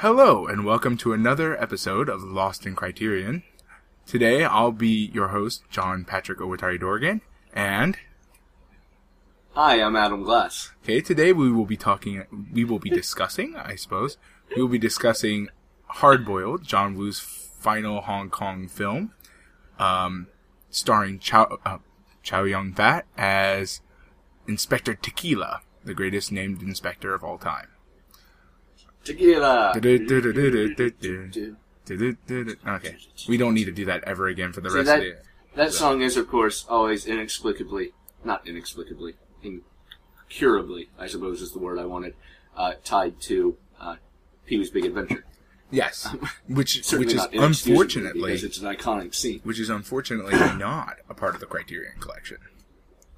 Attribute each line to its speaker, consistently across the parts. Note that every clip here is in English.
Speaker 1: Hello, and welcome to another episode of Lost in Criterion. Today, I'll be your host, John Patrick Owatari Dorgan, and
Speaker 2: Hi, I'm Adam Glass.
Speaker 1: okay, today we will be talking, we will be discussing, I suppose, we will be discussing Hardboiled, John Woo's final Hong Kong film, um, starring Chow, uh, Chow Yun Fat as Inspector Tequila, the greatest named inspector of all time.
Speaker 2: Tequila.
Speaker 1: Okay, we don't need to do that ever again for the rest
Speaker 2: that,
Speaker 1: of the.
Speaker 2: that song is, of course, always inexplicably, not inexplicably, incurably, I suppose is the word I wanted, uh, tied to uh, Pee Wee's Big Adventure.
Speaker 1: Yes, which which is unfortunately
Speaker 2: because it's an iconic scene.
Speaker 1: which is unfortunately not a part of the Criterion Collection.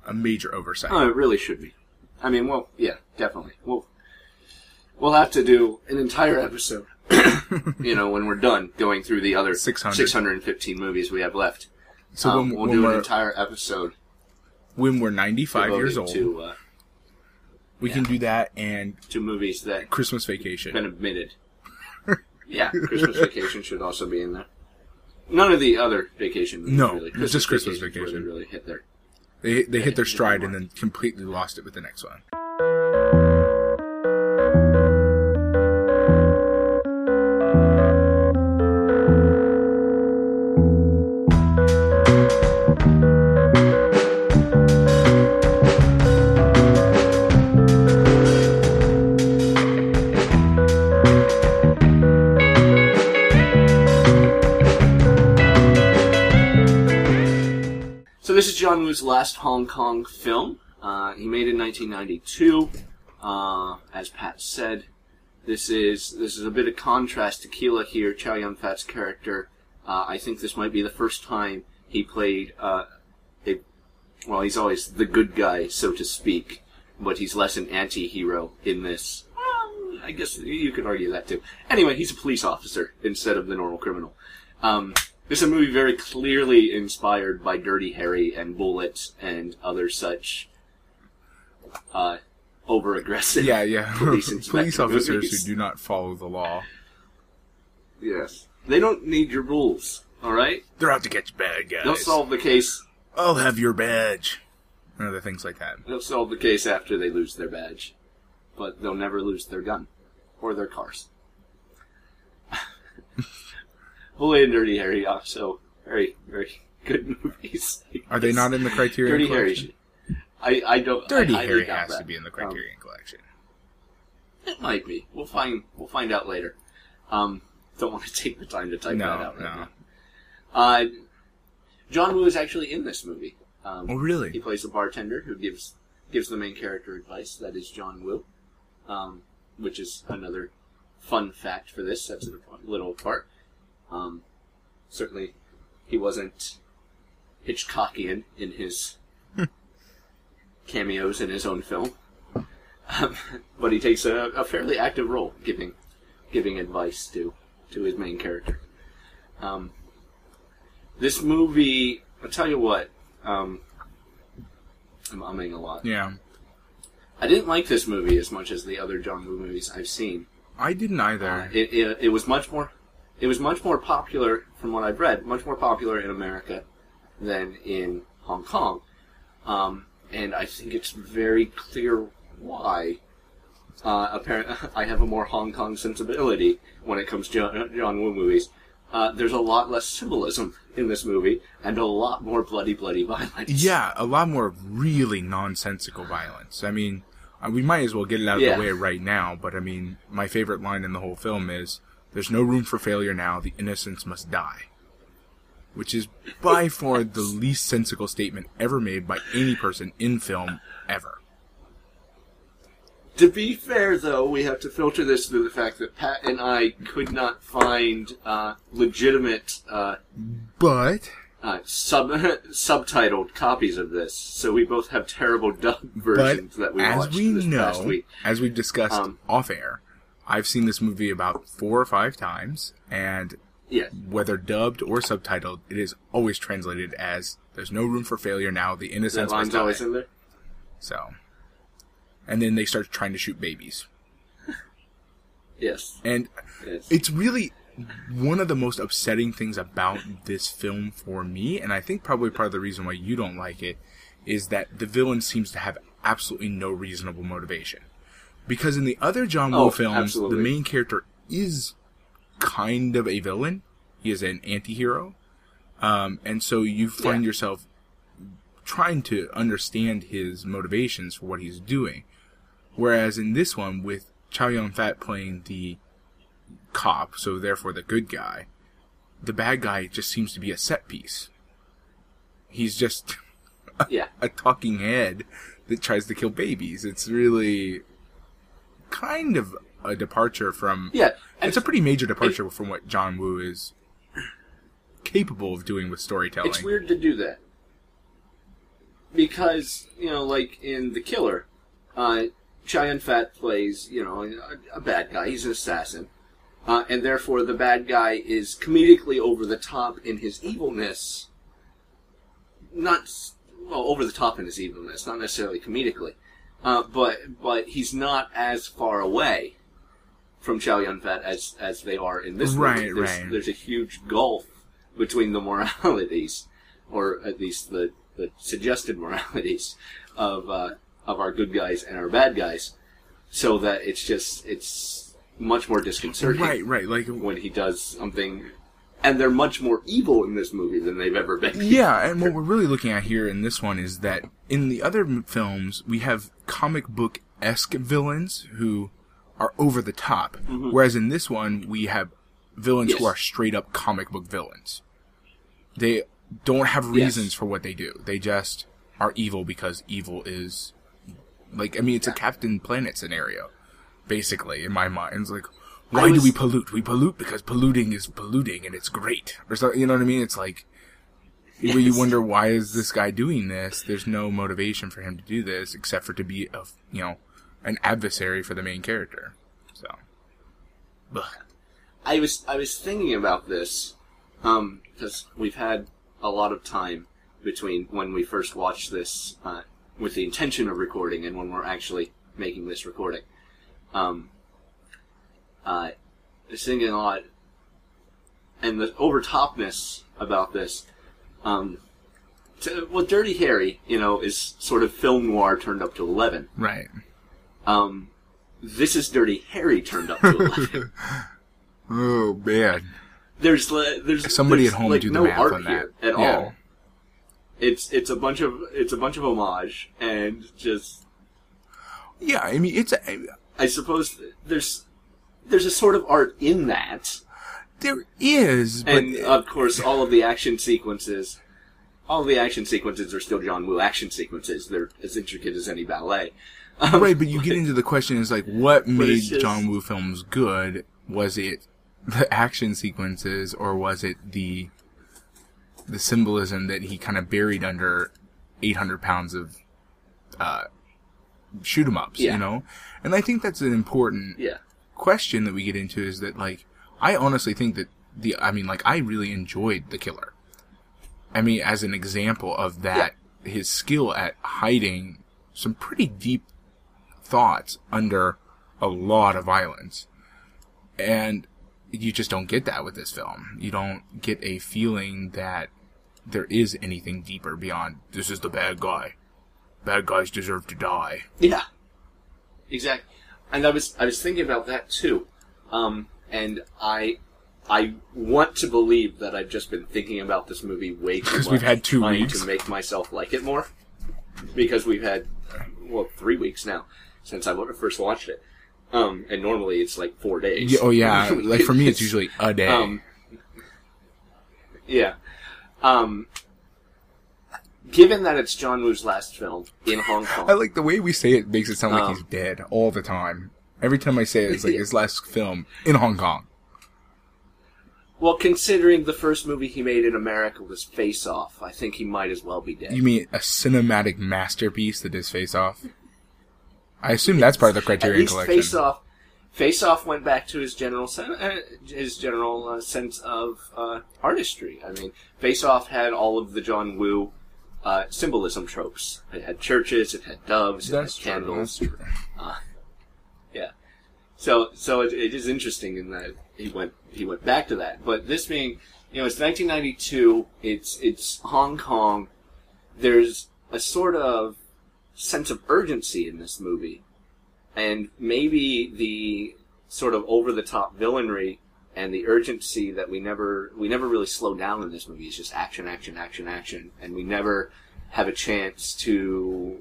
Speaker 1: A major oversight.
Speaker 2: Oh, it really should be. I mean, well, yeah, definitely. We'll we'll have to do an entire episode. you know, when we're done going through the other
Speaker 1: 600.
Speaker 2: 615 movies we have left.
Speaker 1: so
Speaker 2: Um,
Speaker 1: when,
Speaker 2: we'll
Speaker 1: when
Speaker 2: do an entire episode
Speaker 1: when we're 95 years old,
Speaker 2: to uh,
Speaker 1: we can do that and
Speaker 2: to movies that
Speaker 1: Christmas Vacation.
Speaker 2: been admitted. yeah, Christmas Vacation should also be in there. None of the other vacation movies
Speaker 1: No,
Speaker 2: really.
Speaker 1: just Christmas
Speaker 2: Vacation's where
Speaker 1: Vacation.
Speaker 2: They really hit their.
Speaker 1: They they hit their stride and then completely lost it with the next one.
Speaker 2: This is John Woo's last Hong Kong film. Uh, he made in 1992. Uh, as Pat said, this is this is a bit of contrast. Tequila here, Chow Yun Fat's character. Uh, I think this might be the first time he played uh, a. Well, he's always the good guy, so to speak, but he's less an anti-hero in this. Well, I guess you could argue that too. Anyway, he's a police officer instead of the normal criminal. Um, this is a movie very clearly inspired by Dirty Harry and Bullitt and other such uh, over aggressive.
Speaker 1: Yeah, yeah.
Speaker 2: Police
Speaker 1: Police, officers
Speaker 2: movies.
Speaker 1: who do not follow the law.
Speaker 2: Yes. They don't need your rules, alright?
Speaker 1: They're out to catch bad guys.
Speaker 2: They'll solve the case.
Speaker 1: I'll have your badge. And other things like that.
Speaker 2: They'll solve the case after they lose their badge. But they'll never lose their gun. Or their cars. Bullitt and Dirty Harry also very, very good movies.
Speaker 1: Are they not in the Criterion Collection?
Speaker 2: Dirty Harry. I, I don't.
Speaker 1: Dirty
Speaker 2: I, I
Speaker 1: Harry has
Speaker 2: that.
Speaker 1: to be in the
Speaker 2: Um,
Speaker 1: Criterion Collection.
Speaker 2: It might be. We'll find. We'll find out later. Um, don't want to take the time to type
Speaker 1: No,
Speaker 2: that out right
Speaker 1: no.
Speaker 2: now. Uh, John Woo is actually in this movie. Um,
Speaker 1: Oh, really?
Speaker 2: He plays a bartender who gives gives the main character advice. That is John Woo, um, which is another fun fact for this. That's a little part. Um, certainly, he wasn't Hitchcockian in his cameos in his own film, um, but he takes a, a fairly active role, giving giving advice to to his main character. Um, this movie, I'll tell you what. Um, I'm umming a lot.
Speaker 1: Yeah.
Speaker 2: I didn't like this movie as much as the other John Woo movies I've seen.
Speaker 1: I didn't either.
Speaker 2: Uh, it, it, it was much more it was much more popular from what I've read, much more popular in America than in Hong Kong. Um, and I think it's very clear why. Uh, apparently, I have a more Hong Kong sensibility when it comes to John, John Woo movies. Uh, there's a lot less symbolism in this movie, and a lot more bloody, bloody violence.
Speaker 1: Yeah, a lot more really nonsensical violence. I mean, uh, we might as well get it out of
Speaker 2: Yeah.
Speaker 1: the way right now, but I mean, my favorite line in the whole film is There's no room for failure now, the innocents must die. Which is by far the least sensical statement ever made by any person in film ever.
Speaker 2: To be fair, though, we have to filter this through the fact that Pat and I could not find uh, legitimate uh,
Speaker 1: But
Speaker 2: uh, sub subtitled copies of this, so we both have terrible dub versions that we
Speaker 1: as
Speaker 2: watched
Speaker 1: we
Speaker 2: this past
Speaker 1: know,
Speaker 2: week.
Speaker 1: as we've discussed
Speaker 2: Um,
Speaker 1: off air, I've seen this movie about four or five times, and
Speaker 2: Yeah,
Speaker 1: whether dubbed or subtitled, it is always translated as "There's no room for failure now. The innocence. must
Speaker 2: line's
Speaker 1: die."
Speaker 2: always in there.
Speaker 1: So, and then they start trying to shoot babies.
Speaker 2: Yes.
Speaker 1: And
Speaker 2: Yes.
Speaker 1: it's really one of the most upsetting things about this film for me, and I think probably part of the reason why you don't like it, is that the villain seems to have absolutely no reasonable motivation. Because in the other John Woo
Speaker 2: Oh,
Speaker 1: films,
Speaker 2: absolutely.
Speaker 1: the main character is kind of a villain. He is an anti-hero. Um, and so you find
Speaker 2: Yeah.
Speaker 1: yourself trying to understand his motivations for what he's doing. Whereas in this one, with Chow Yun Fat playing the cop, so therefore the good guy, the bad guy just seems to be a set piece. He's just
Speaker 2: yeah.
Speaker 1: a talking head that tries to kill babies. It's really kind of a departure from.
Speaker 2: Yeah.
Speaker 1: It's a pretty major departure from what John Woo is capable of doing with storytelling.
Speaker 2: It's weird to do that because you know, like in The Killer, uh, Yun Fat plays you know a, a bad guy. He's an assassin, uh, and therefore the bad guy is comedically over the top in his evilness. Not well over the top in his evilness, not necessarily comedically, uh, but but he's not as far away from Chow Yun Fat as as they are in this
Speaker 1: Right,
Speaker 2: movie. There's,
Speaker 1: right.
Speaker 2: There's a huge gulf between the moralities, or at least the, the suggested moralities of uh, of our good guys and our bad guys, so that it's just it's much more disconcerting
Speaker 1: right, right. Like
Speaker 2: when he does something, and they're much more evil in this movie than they've ever been.
Speaker 1: Yeah, and what we're really looking at here in this one is that in the other films, we have comic book esque villains who are over the top, whereas in this one, we have villains who
Speaker 2: Mm-hmm.
Speaker 1: Are straight up comic book villains. They don't have reasons for what they do. They just are evil because evil is like I mean, it's a Captain Planet scenario, basically in my mind. It's like, why do we pollute? We pollute because polluting is polluting and it's great, or so. You know what I mean? It's like where you wonder why is this guy doing this? There's no motivation for him to do this except for to be a you know an adversary for the main character. So, Ugh.
Speaker 2: I was I was thinking about this because we've had a lot of time between when we first watched this uh, with the intention of recording and when we're actually making this recording. Um, uh, was a lot, and the overtopness about this. Um, to, well, Dirty Harry, you know, is sort of film noir turned up to eleven.
Speaker 1: right?
Speaker 2: Um, this is Dirty Harry turned up to eleven.
Speaker 1: Oh man,
Speaker 2: there's there's
Speaker 1: somebody
Speaker 2: there's,
Speaker 1: at home
Speaker 2: like,
Speaker 1: do the
Speaker 2: no
Speaker 1: math
Speaker 2: art
Speaker 1: on that
Speaker 2: at
Speaker 1: Yeah.
Speaker 2: all. It's it's a bunch of it's a bunch of homage and just
Speaker 1: Yeah, I mean it's a,
Speaker 2: I suppose there's there's a sort of art in that,
Speaker 1: there is, but
Speaker 2: and of course all of the action sequences, all of the action sequences are still John Woo action sequences. They're as intricate as any ballet. Um,
Speaker 1: right. But you get into the question is like, what made
Speaker 2: just-
Speaker 1: John Woo films good? Was it the action sequences, or was it the the symbolism that he kind of buried under 800 pounds of uh, shoot 'em ups?
Speaker 2: Yeah.
Speaker 1: You know, and I think that's an important
Speaker 2: yeah,
Speaker 1: question that we get into is that like I honestly think that the I mean like I really enjoyed the killer. I mean as an example of that his skill at hiding some pretty deep thoughts under a lot of violence. And you just don't get that with this film. You don't get a feeling that there is anything deeper beyond this is the bad guy. Bad guys deserve to die.
Speaker 2: yeah, exactly. And I was I was thinking about that too, um, and I. I want to believe that I've just been thinking about this movie way too much.
Speaker 1: We've had two
Speaker 2: trying
Speaker 1: weeks.
Speaker 2: to make myself like it more. Because we've had, well, three weeks now since I first watched it. Um, and normally it's like four days.
Speaker 1: Yeah, oh yeah, like for me it's usually a day.
Speaker 2: Um, yeah. Um, given that it's John Woo's last film in Hong Kong,
Speaker 1: I like the way we say it makes it sound like
Speaker 2: Um,
Speaker 1: he's dead all the time. Every time I say it, it's like his last film in Hong Kong.
Speaker 2: well, considering the first movie he made in America was Face Off, I think he might as well be dead.
Speaker 1: You mean a cinematic masterpiece that is Face Off? I assume that's part of the Criterion Collection.
Speaker 2: Face Off. Face Off went back to his general sen- uh, his general uh, sense of uh, artistry. I mean, Face Off had all of the John Woo uh, symbolism tropes. It had churches, it had doves, it
Speaker 1: That's
Speaker 2: had
Speaker 1: true.
Speaker 2: candles.
Speaker 1: That's true.
Speaker 2: Yeah. So so it, it is interesting in that he went he went back to that. But this being you know it's 1992. It's it's Hong Kong. There's a sort of sense of urgency in this movie, and maybe the sort of over the top villainry and the urgency that we never we never really slow down in this movie. is just action, action, action, action, and we never have a chance to.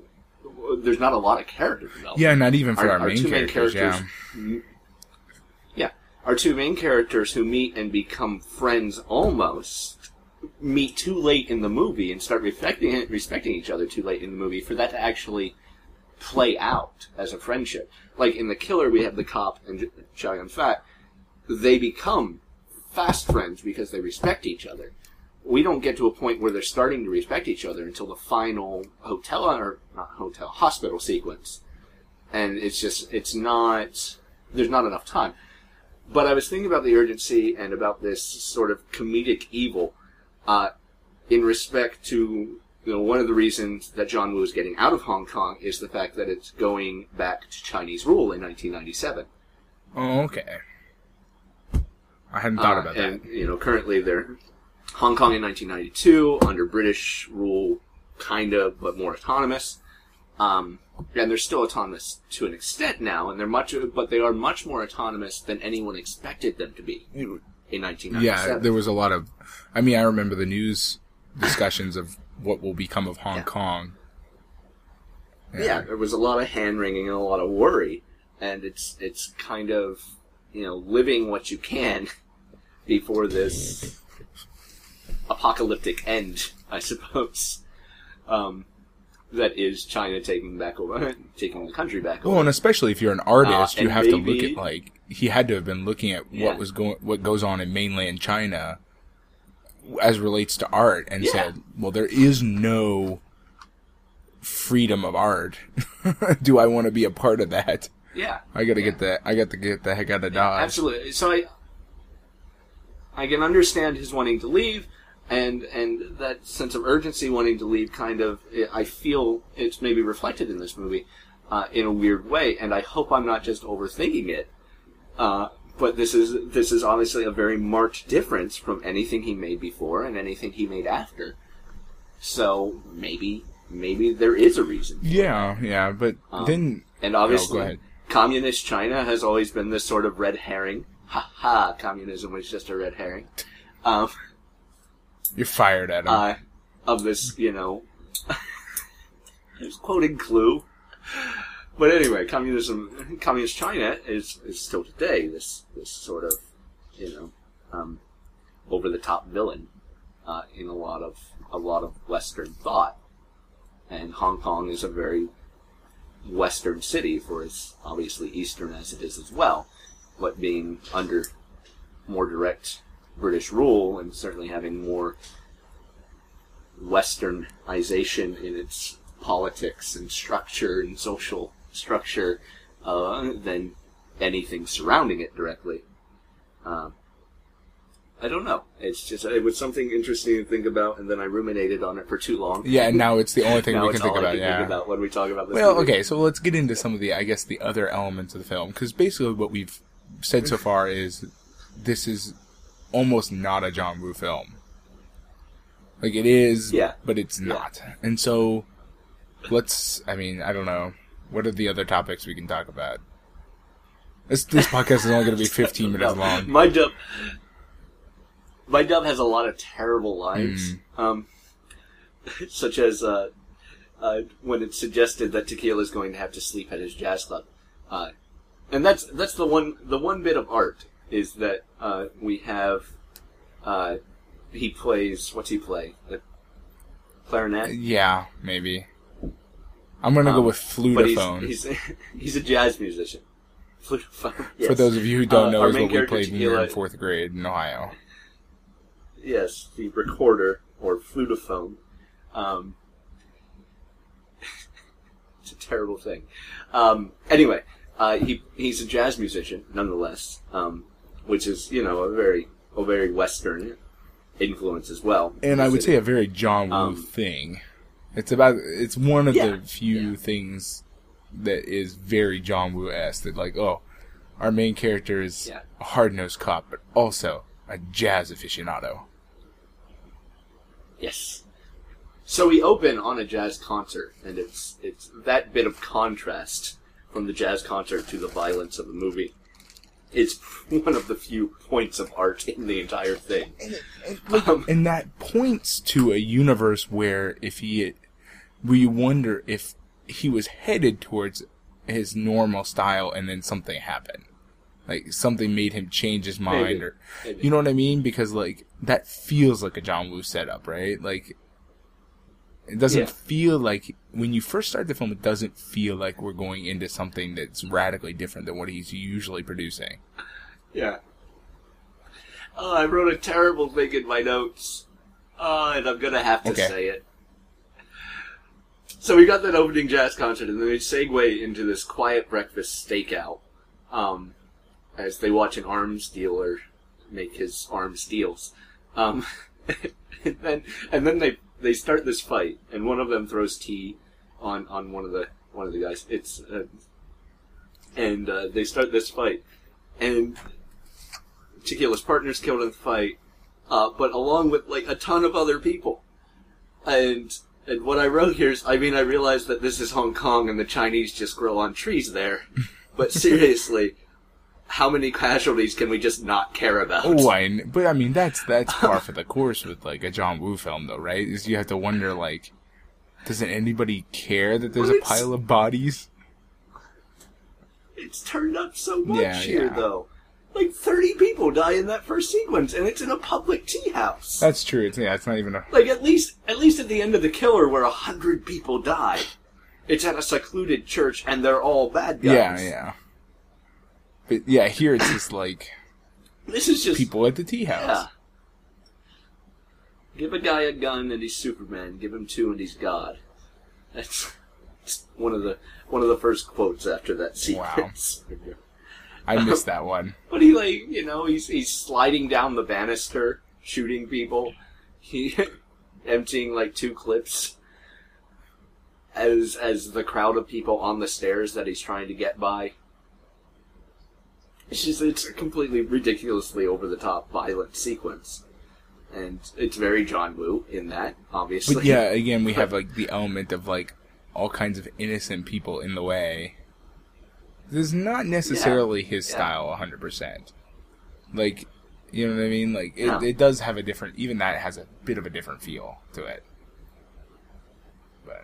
Speaker 2: There's not a lot of character development.
Speaker 1: Yeah, not even for
Speaker 2: Our-
Speaker 1: our,
Speaker 2: our
Speaker 1: main,
Speaker 2: two main
Speaker 1: characters.
Speaker 2: characters-
Speaker 1: Yeah.
Speaker 2: Yeah, our two main characters who meet and become friends almost meet too late in the movie and start respecting respecting each other too late in the movie for that to actually play out as a friendship. Like in The Killer, we have the cop and Chow Yun Fat. They become fast friends because they respect each other. We don't get to a point where they're starting to respect each other until the final hotel or not hotel hospital sequence, and it's just it's not there's not enough time. But I was thinking about the urgency and about this sort of comedic evil, uh, in respect to you know one of the reasons that John Woo is getting out of Hong Kong is the fact that it's going back to Chinese rule in 1997.
Speaker 1: Oh, okay. I hadn't thought
Speaker 2: Uh,
Speaker 1: about
Speaker 2: and,
Speaker 1: that.
Speaker 2: you know, currently they're Hong Kong in 1992 under British rule, kind of, but more autonomous. Um, and they're still autonomous to an extent now, and they're much, but they are much more autonomous than anyone expected them to be in 1997.
Speaker 1: Yeah, there was a lot of. I mean, I remember the news discussions of what will become of Hong
Speaker 2: Yeah.
Speaker 1: Kong.
Speaker 2: yeah, there was a lot of hand wringing and a lot of worry, and it's it's kind of you know living what you can before this apocalyptic end, I suppose. Um, that is China taking back over, taking the country back
Speaker 1: Well,
Speaker 2: over.
Speaker 1: and especially if you're an artist,
Speaker 2: Uh,
Speaker 1: you have to look at like he had to have been looking at
Speaker 2: Yeah.
Speaker 1: what was going, what goes on in mainland China, as relates to art, and
Speaker 2: Yeah.
Speaker 1: said, "Well, there is no freedom of art. Do I want to be a part of that?
Speaker 2: Yeah,
Speaker 1: I got to
Speaker 2: Yeah.
Speaker 1: get the I got to get the heck out of Dodge."
Speaker 2: Absolutely. So I, I can understand his wanting to leave, and and that sense of urgency wanting to leave. Kind of, I feel it's maybe reflected in this movie uh, in a weird way, and I hope I'm not just overthinking it. Uh, but this is this is obviously a very marked difference from anything he made before and anything he made after. So maybe maybe there is a reason.
Speaker 1: Yeah, yeah, but
Speaker 2: Um,
Speaker 1: then
Speaker 2: And obviously,
Speaker 1: Oh, ahead.
Speaker 2: Communist China has always been this sort of red herring. Ha ha! Communism was just a red herring. Um,
Speaker 1: you're fired at him.
Speaker 2: uh, of this, you know, I was quoting Clue. But anyway, communism, communist China is, is still today this this sort of, you know, um, over the top villain uh, in a lot of a lot of Western thought, and Hong Kong is a very Western city for as obviously Eastern as it is as well, but being under more direct British rule and certainly having more westernization in its politics and structure and social structure uh, than anything surrounding it directly. Um, I don't know. It's just it was something interesting to think about, and then I ruminated on it for too long.
Speaker 1: yeah, and now it's the only thing we can think about.
Speaker 2: can
Speaker 1: yeah.
Speaker 2: think about when we talk about this.
Speaker 1: Well,
Speaker 2: movie.
Speaker 1: okay, so let's get into some of the, I guess, the other elements of the film, because basically what we've said so far is this is almost not a John Woo film. Like it is,
Speaker 2: Yeah.
Speaker 1: but it's not. And so, let's. I mean, I don't know. What are the other topics we can talk about? This this podcast is only going to be 15 minutes long.
Speaker 2: My dub, my dub has a lot of terrible lines,
Speaker 1: Hmm.
Speaker 2: um, such as uh, uh, when it's suggested that Tequila is going to have to sleep at his jazz club, uh, and that's that's the one the one bit of art is that uh, we have. Uh, he plays what's he play? The clarinet.
Speaker 1: Yeah, maybe. I'm going to go
Speaker 2: Um,
Speaker 1: with
Speaker 2: But he's,
Speaker 1: flutophone.
Speaker 2: he's he's a jazz musician. Flutophone.
Speaker 1: For
Speaker 2: yes.
Speaker 1: those of you who don't
Speaker 2: Uh,
Speaker 1: know,
Speaker 2: our
Speaker 1: is
Speaker 2: main
Speaker 1: what we
Speaker 2: character,
Speaker 1: played when we were
Speaker 2: Tequila-
Speaker 1: in fourth grade in Ohio.
Speaker 2: Yes, the recorder or flutophone. Um, it's a terrible thing. Um, anyway, uh, he he's a jazz musician nonetheless, um, which is you know a very a very Western influence as well.
Speaker 1: and I would say a very John Woo
Speaker 2: Um,
Speaker 1: thing. It's about it's one of
Speaker 2: Yeah,
Speaker 1: the few
Speaker 2: yeah.
Speaker 1: things that is very John Woo esque. That like, oh, our main character is
Speaker 2: Yeah.
Speaker 1: a hard nosed cop, but also a jazz aficionado.
Speaker 2: Yes. So we open on a jazz concert, and it's it's that bit of contrast from the jazz concert to the violence of the movie. It's one of the few points of art in the entire thing. Um,
Speaker 1: And that points to a universe where if he, we wonder if he was headed towards his normal style and then something happened. Like something made him change his mind
Speaker 2: Maybe.
Speaker 1: or,
Speaker 2: Maybe.
Speaker 1: you know what I mean? Because like, that feels like a John Woo setup, right? Like, it doesn't
Speaker 2: Yeah.
Speaker 1: feel like, when you first start the film, it doesn't feel like we're going into something that's radically different than what he's usually producing.
Speaker 2: Yeah. Oh, I wrote a terrible thing in my notes. Oh, and I'm gonna have to
Speaker 1: Okay.
Speaker 2: say it. So we got that opening jazz concert, and then they segue into this quiet breakfast stakeout, um, as they watch an arms dealer make his arms deals. Um, and then and then they they start this fight, and one of them throws tea on on one of the one of the guys. It's uh, and uh, they start this fight, and Tequila's partner's killed in the fight, uh, but along with like a ton of other people. And and what I wrote here is, I mean, I realize that this is Hong Kong and the Chinese just grow on trees there, but seriously, how many casualties can we just not care about?
Speaker 1: Oh, I, but I mean that's that's par for the course with like a John Woo film, though, right? Is you have to wonder like, doesn't anybody care that there's a pile of bodies?
Speaker 2: It's turned up so much
Speaker 1: Yeah,
Speaker 2: here,
Speaker 1: yeah.
Speaker 2: though. Like thirty people die in that first sequence, and it's in a public tea house.
Speaker 1: That's true. It's yeah, it's not even a
Speaker 2: Like at least at least at the end of the killer where a hundred people die. It's at a secluded church and they're all bad guys.
Speaker 1: yeah, yeah. But yeah, here it's just like
Speaker 2: This is just
Speaker 1: people at the tea house.
Speaker 2: Yeah. Give a guy a gun and he's Superman. Give him two and he's God. That's one of the one of the first quotes after that sequence.
Speaker 1: I missed that one.
Speaker 2: But he like you know he's he's sliding down the banister, shooting people. He emptying like two clips as as the crowd of people on the stairs that he's trying to get by. It's just it's a completely ridiculously over the top violent sequence. And it's very John Woo in that, obviously.
Speaker 1: But yeah, again, we have like the element of like all kinds of innocent people in the way. This is not necessarily his
Speaker 2: Yeah.
Speaker 1: style, hundred percent. Like, you know what I mean? Like, it,
Speaker 2: No.
Speaker 1: it does have a different. Even that has a bit of a different feel to it. But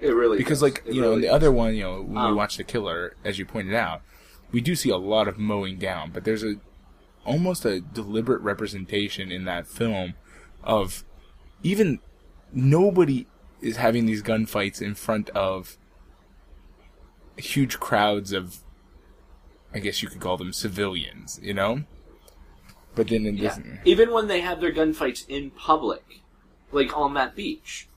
Speaker 2: it really
Speaker 1: because,
Speaker 2: does.
Speaker 1: like,
Speaker 2: It
Speaker 1: you know, in
Speaker 2: really
Speaker 1: the other one, you know, when we
Speaker 2: Um,
Speaker 1: watch the killer, as you pointed out, we do see a lot of mowing down, but there's a almost a deliberate representation in that film of even nobody is having these gunfights in front of huge crowds of I guess you could call them civilians, you know? But then in
Speaker 2: Yeah. Even when they have their gunfights in public, like on that beach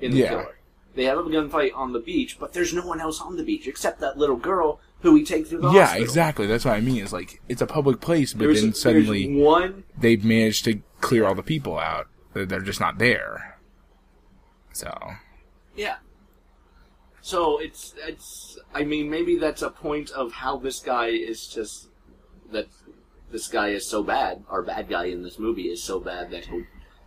Speaker 2: in the
Speaker 1: Yeah.
Speaker 2: killer. They have a gunfight on the beach, but there's no one else on the beach except that little girl who we take through the
Speaker 1: Yeah,
Speaker 2: hospital.
Speaker 1: exactly. That's what I mean. It's like it's a public place, but
Speaker 2: There's,
Speaker 1: then
Speaker 2: there's
Speaker 1: suddenly
Speaker 2: one
Speaker 1: they've managed to clear all the people out. They're they're just not there. So
Speaker 2: Yeah. So it's it's I mean maybe that's a point of how this guy is just that this guy is so bad. Our bad guy in this movie is so bad that he'll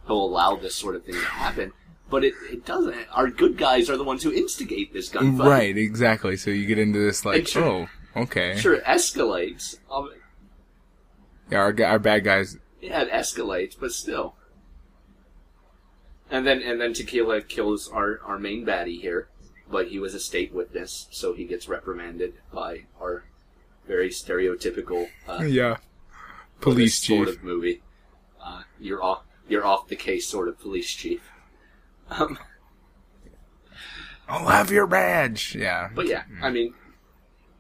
Speaker 2: he'll allow this sort of thing to happen. But it, it doesn't. Our good guys are the ones who instigate this gunfight.
Speaker 1: right, exactly. So you get into this like,
Speaker 2: sure-
Speaker 1: oh, okay,
Speaker 2: Sure, it escalates. Um,
Speaker 1: yeah, our our bad guys.
Speaker 2: yeah, it escalates, but still. And then and then Tequila kills our, our main baddie here, but he was a state witness, so he gets reprimanded by our very stereotypical uh,
Speaker 1: Yeah, police
Speaker 2: chief sort of movie. Uh, you're off you're off the case sort of police chief. Um,
Speaker 1: I'll have your badge. Yeah,
Speaker 2: but yeah, I mean,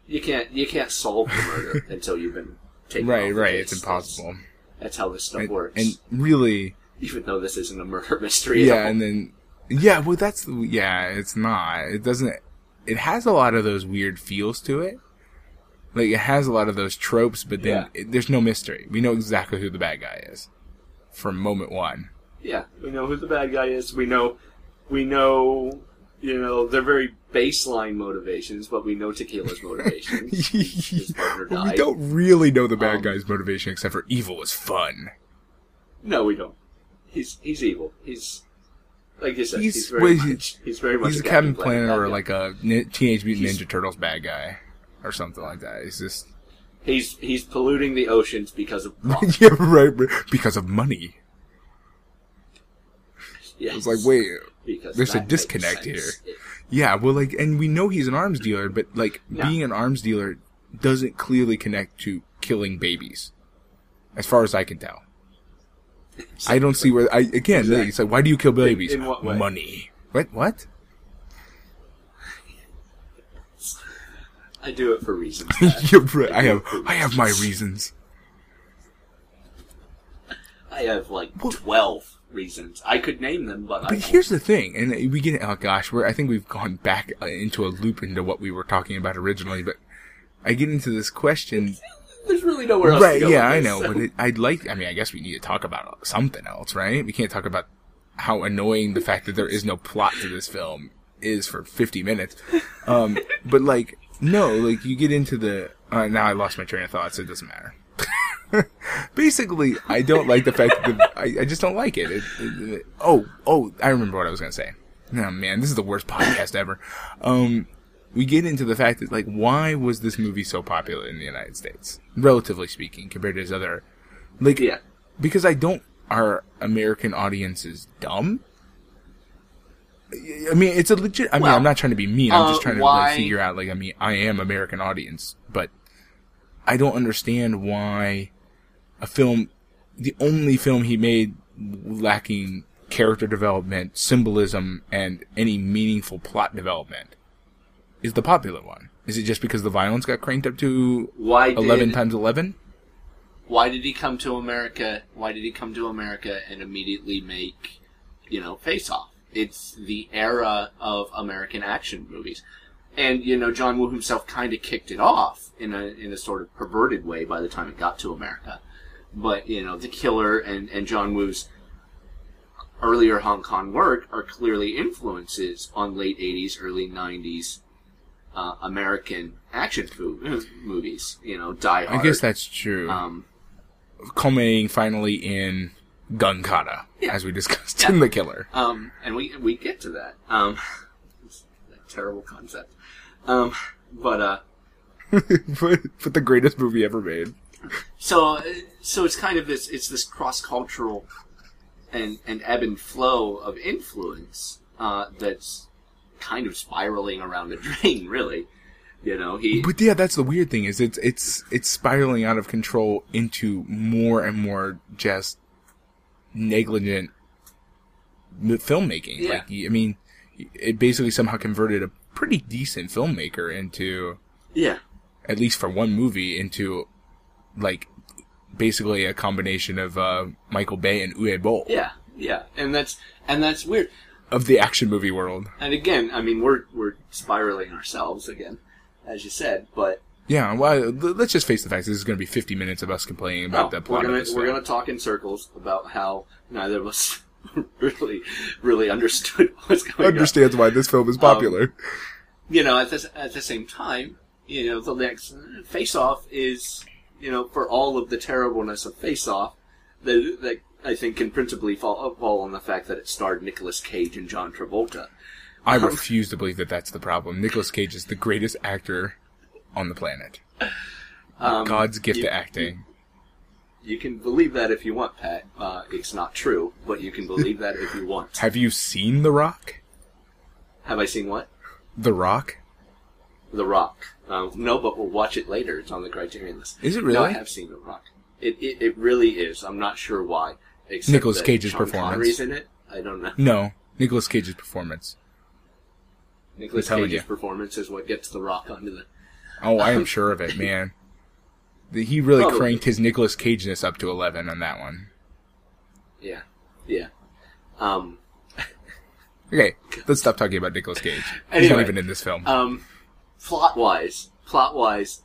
Speaker 2: you can't you can't solve the murder until you've been taken.
Speaker 1: right,
Speaker 2: off the
Speaker 1: right.
Speaker 2: case.
Speaker 1: It's impossible.
Speaker 2: That's, that's how this stuff
Speaker 1: And,
Speaker 2: works.
Speaker 1: and really,
Speaker 2: even though this isn't a murder mystery. at
Speaker 1: yeah,
Speaker 2: all.
Speaker 1: and then yeah, well, that's yeah. It's not. It doesn't. It has a lot of those weird feels to it. Like it has a lot of those tropes, but then
Speaker 2: Yeah.
Speaker 1: it, there's no mystery. We know exactly who the bad guy is from moment one.
Speaker 2: Yeah, we know who the bad guy is. We know, we know you know, they're very baseline motivations, but we know Tequila's motivations. His, his partner
Speaker 1: Well, we don't really know the bad
Speaker 2: Um,
Speaker 1: guy's motivation except for evil is fun.
Speaker 2: No, we don't. He's he's evil. He's like you said. He's,
Speaker 1: He's-
Speaker 2: very
Speaker 1: what is he?
Speaker 2: much. He's very much
Speaker 1: He's a
Speaker 2: Captain
Speaker 1: Captain Planet or
Speaker 2: guy.
Speaker 1: like a Ni- Teenage Mutant
Speaker 2: He's-
Speaker 1: Ninja Turtles bad guy or something like that. He's just
Speaker 2: he's he's polluting the oceans because of profit.
Speaker 1: yeah, right, right, because of money.
Speaker 2: Yes.
Speaker 1: It's like wait,
Speaker 2: because
Speaker 1: there's a disconnect
Speaker 2: sense.
Speaker 1: yeah, well, like, and we know he's an arms dealer, but like
Speaker 2: Yeah.
Speaker 1: being an arms dealer doesn't clearly connect to killing babies, as far as I can tell. I don't see where I again.
Speaker 2: Exactly.
Speaker 1: It's like, why do you kill babies?
Speaker 2: in what way?
Speaker 1: Money. What? What?
Speaker 2: I do it for reasons.
Speaker 1: You're right. I have. I have my reasons.
Speaker 2: I have like twelve reasons. I could name them, but,
Speaker 1: But here's the thing, and we get oh gosh, we're I think we've gone back uh, into a loop into what we were talking about originally, but I get into this question.
Speaker 2: there's really nowhere else. to
Speaker 1: Right? Yeah, I
Speaker 2: this,
Speaker 1: know,
Speaker 2: so-
Speaker 1: but it, I'd like. I mean, I guess we need to talk about something else, right? We can't talk about how annoying the fact that there is no plot to this film is for 50 minutes. Um, but like, no, like you get into the. Uh, now I lost my train of thought, so it doesn't matter. Basically, I don't like the fact that the, I, I just don't like it. It, it, it. Oh, oh, I remember what I was gonna say. Oh man, this is the worst podcast ever. Um, we get into the fact that like, why was this movie so popular in the United States, relatively speaking, compared to his other, like,
Speaker 2: yeah,
Speaker 1: because I don't. Our American audience is dumb. I mean, it's a legit. I mean,
Speaker 2: Well,
Speaker 1: I'm not trying to be mean. I'm
Speaker 2: uh,
Speaker 1: just trying to like, figure out. Like, I mean, I am American audience, but I don't understand why a film, the only film he made lacking character development, symbolism, and any meaningful plot development, is the popular one. Is it just because the violence got cranked up to
Speaker 2: why did,
Speaker 1: eleven times eleven?
Speaker 2: Why did he come to America? Why did he come to America and immediately make, you know, Face Off? It's the era of American action movies. And, you know, John Woo himself kind of kicked it off in a, in a sort of perverted way by the time it got to America. But, you know, The Killer and, and John Woo's earlier Hong Kong work are clearly influences on late 80s, early 90s uh, American action fo- movies. You know, Die Hard.
Speaker 1: I guess that's true.
Speaker 2: Um,
Speaker 1: culminating finally in Gun Kata,
Speaker 2: Yeah.
Speaker 1: as we discussed
Speaker 2: Yeah.
Speaker 1: in The Killer.
Speaker 2: Um, and we we get to that. Um, terrible concept. Um, but uh,
Speaker 1: but, but the greatest movie ever made.
Speaker 2: so so it's kind of this it's this cross cultural and and ebb and flow of influence uh, that's kind of spiraling around the drain. Really, you know he.
Speaker 1: But yeah, that's the weird thing is it's it's it's spiraling out of control into more and more just negligent filmmaking.
Speaker 2: Yeah.
Speaker 1: Like I mean, it basically somehow converted a pretty decent filmmaker into
Speaker 2: yeah,
Speaker 1: at least for one movie into like basically a combination of uh, Michael Bay and Uwe Boll
Speaker 2: yeah, yeah, and that's and that's weird.
Speaker 1: of the action movie world.
Speaker 2: And again, I mean, we're we're spiraling ourselves again, as you said, but
Speaker 1: Yeah, well, let's just face the facts. This is going to be 50 minutes of us complaining about
Speaker 2: No,
Speaker 1: the plot
Speaker 2: we're gonna we're gonna talk in circles about how neither of us really really understood what's going on.
Speaker 1: Understands why this film is popular.
Speaker 2: You know, at the at the same time, you know, the next Face Off is you know for all of the terribleness of Face Off, that that I think can principally fall fall on the fact that it starred Nicolas Cage and John Travolta.
Speaker 1: I refuse to believe that that's the problem. Nicolas Cage is the greatest actor on the planet.
Speaker 2: Um,
Speaker 1: God's gift
Speaker 2: you-
Speaker 1: to acting.
Speaker 2: You can believe that if you want, Pat. Uh, it's not true, but you can believe that if you want.
Speaker 1: Have you seen The Rock?
Speaker 2: Have I seen what?
Speaker 1: The Rock?
Speaker 2: The Rock. Um, no, but we'll watch it later. It's on the Criterion list.
Speaker 1: Is it really?
Speaker 2: No, I have seen The Rock. It, it, it really is. I'm not sure why. Except
Speaker 1: Nicolas
Speaker 2: that
Speaker 1: Cage's
Speaker 2: Sean
Speaker 1: performance.
Speaker 2: Connery's in it. I don't know.
Speaker 1: No. Nicolas Cage's performance.
Speaker 2: Nicolas
Speaker 1: telling
Speaker 2: Cage's
Speaker 1: you.
Speaker 2: performance is what gets The Rock onto the.
Speaker 1: Oh, I am sure of it, man. He really
Speaker 2: Probably.
Speaker 1: cranked his Nicolas Cageness up to 11 on that one.
Speaker 2: Yeah, yeah. Um,
Speaker 1: Okay, let's stop talking about Nicolas Cage. He's not even in this film.
Speaker 2: um, plot wise, plot wise,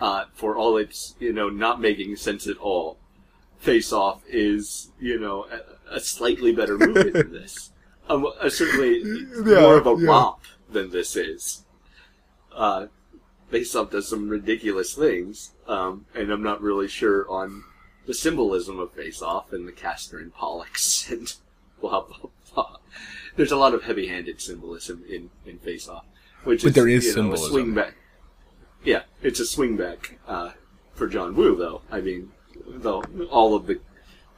Speaker 2: uh, for all its you know not making sense at all, Face Off is you know a, a slightly better movie than this. um, uh, certainly
Speaker 1: Yeah,
Speaker 2: more of a
Speaker 1: yeah.
Speaker 2: romp than this is. Uh, Face Off does some ridiculous things, um, and I'm not really sure on the symbolism of Face Off and the Castor and Pollux and blah blah blah. There's a lot of heavy-handed symbolism in, in Face Off, which
Speaker 1: But
Speaker 2: is
Speaker 1: there is
Speaker 2: you know, a
Speaker 1: symbolism.
Speaker 2: swing back. Yeah, it's a swing back uh, for John Woo, though. I mean, though all of the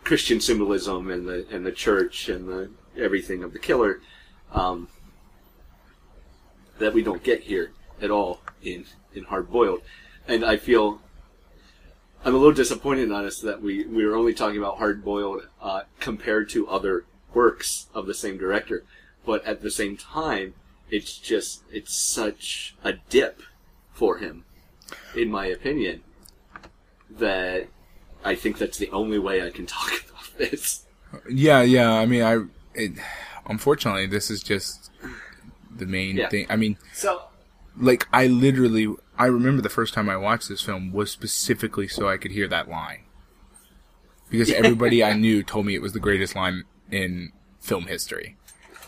Speaker 2: Christian symbolism and the and the church and the everything of the killer um, that we don't get here at all in in Hard Boiled, and I feel I'm a little disappointed, honest, that we we were only talking about Hard Boiled uh, compared to other works of the same director, but at the same time, it's just it's such a dip for him, in my opinion, that I think that's the only way I can talk about this.
Speaker 1: Yeah, yeah. I mean, I. It, unfortunately, this is just the main
Speaker 2: Yeah.
Speaker 1: thing. I mean,
Speaker 2: So
Speaker 1: like I literally, I remember the first time I watched this film was specifically so I could hear that line, because everybody I knew told me it was the greatest line in film history,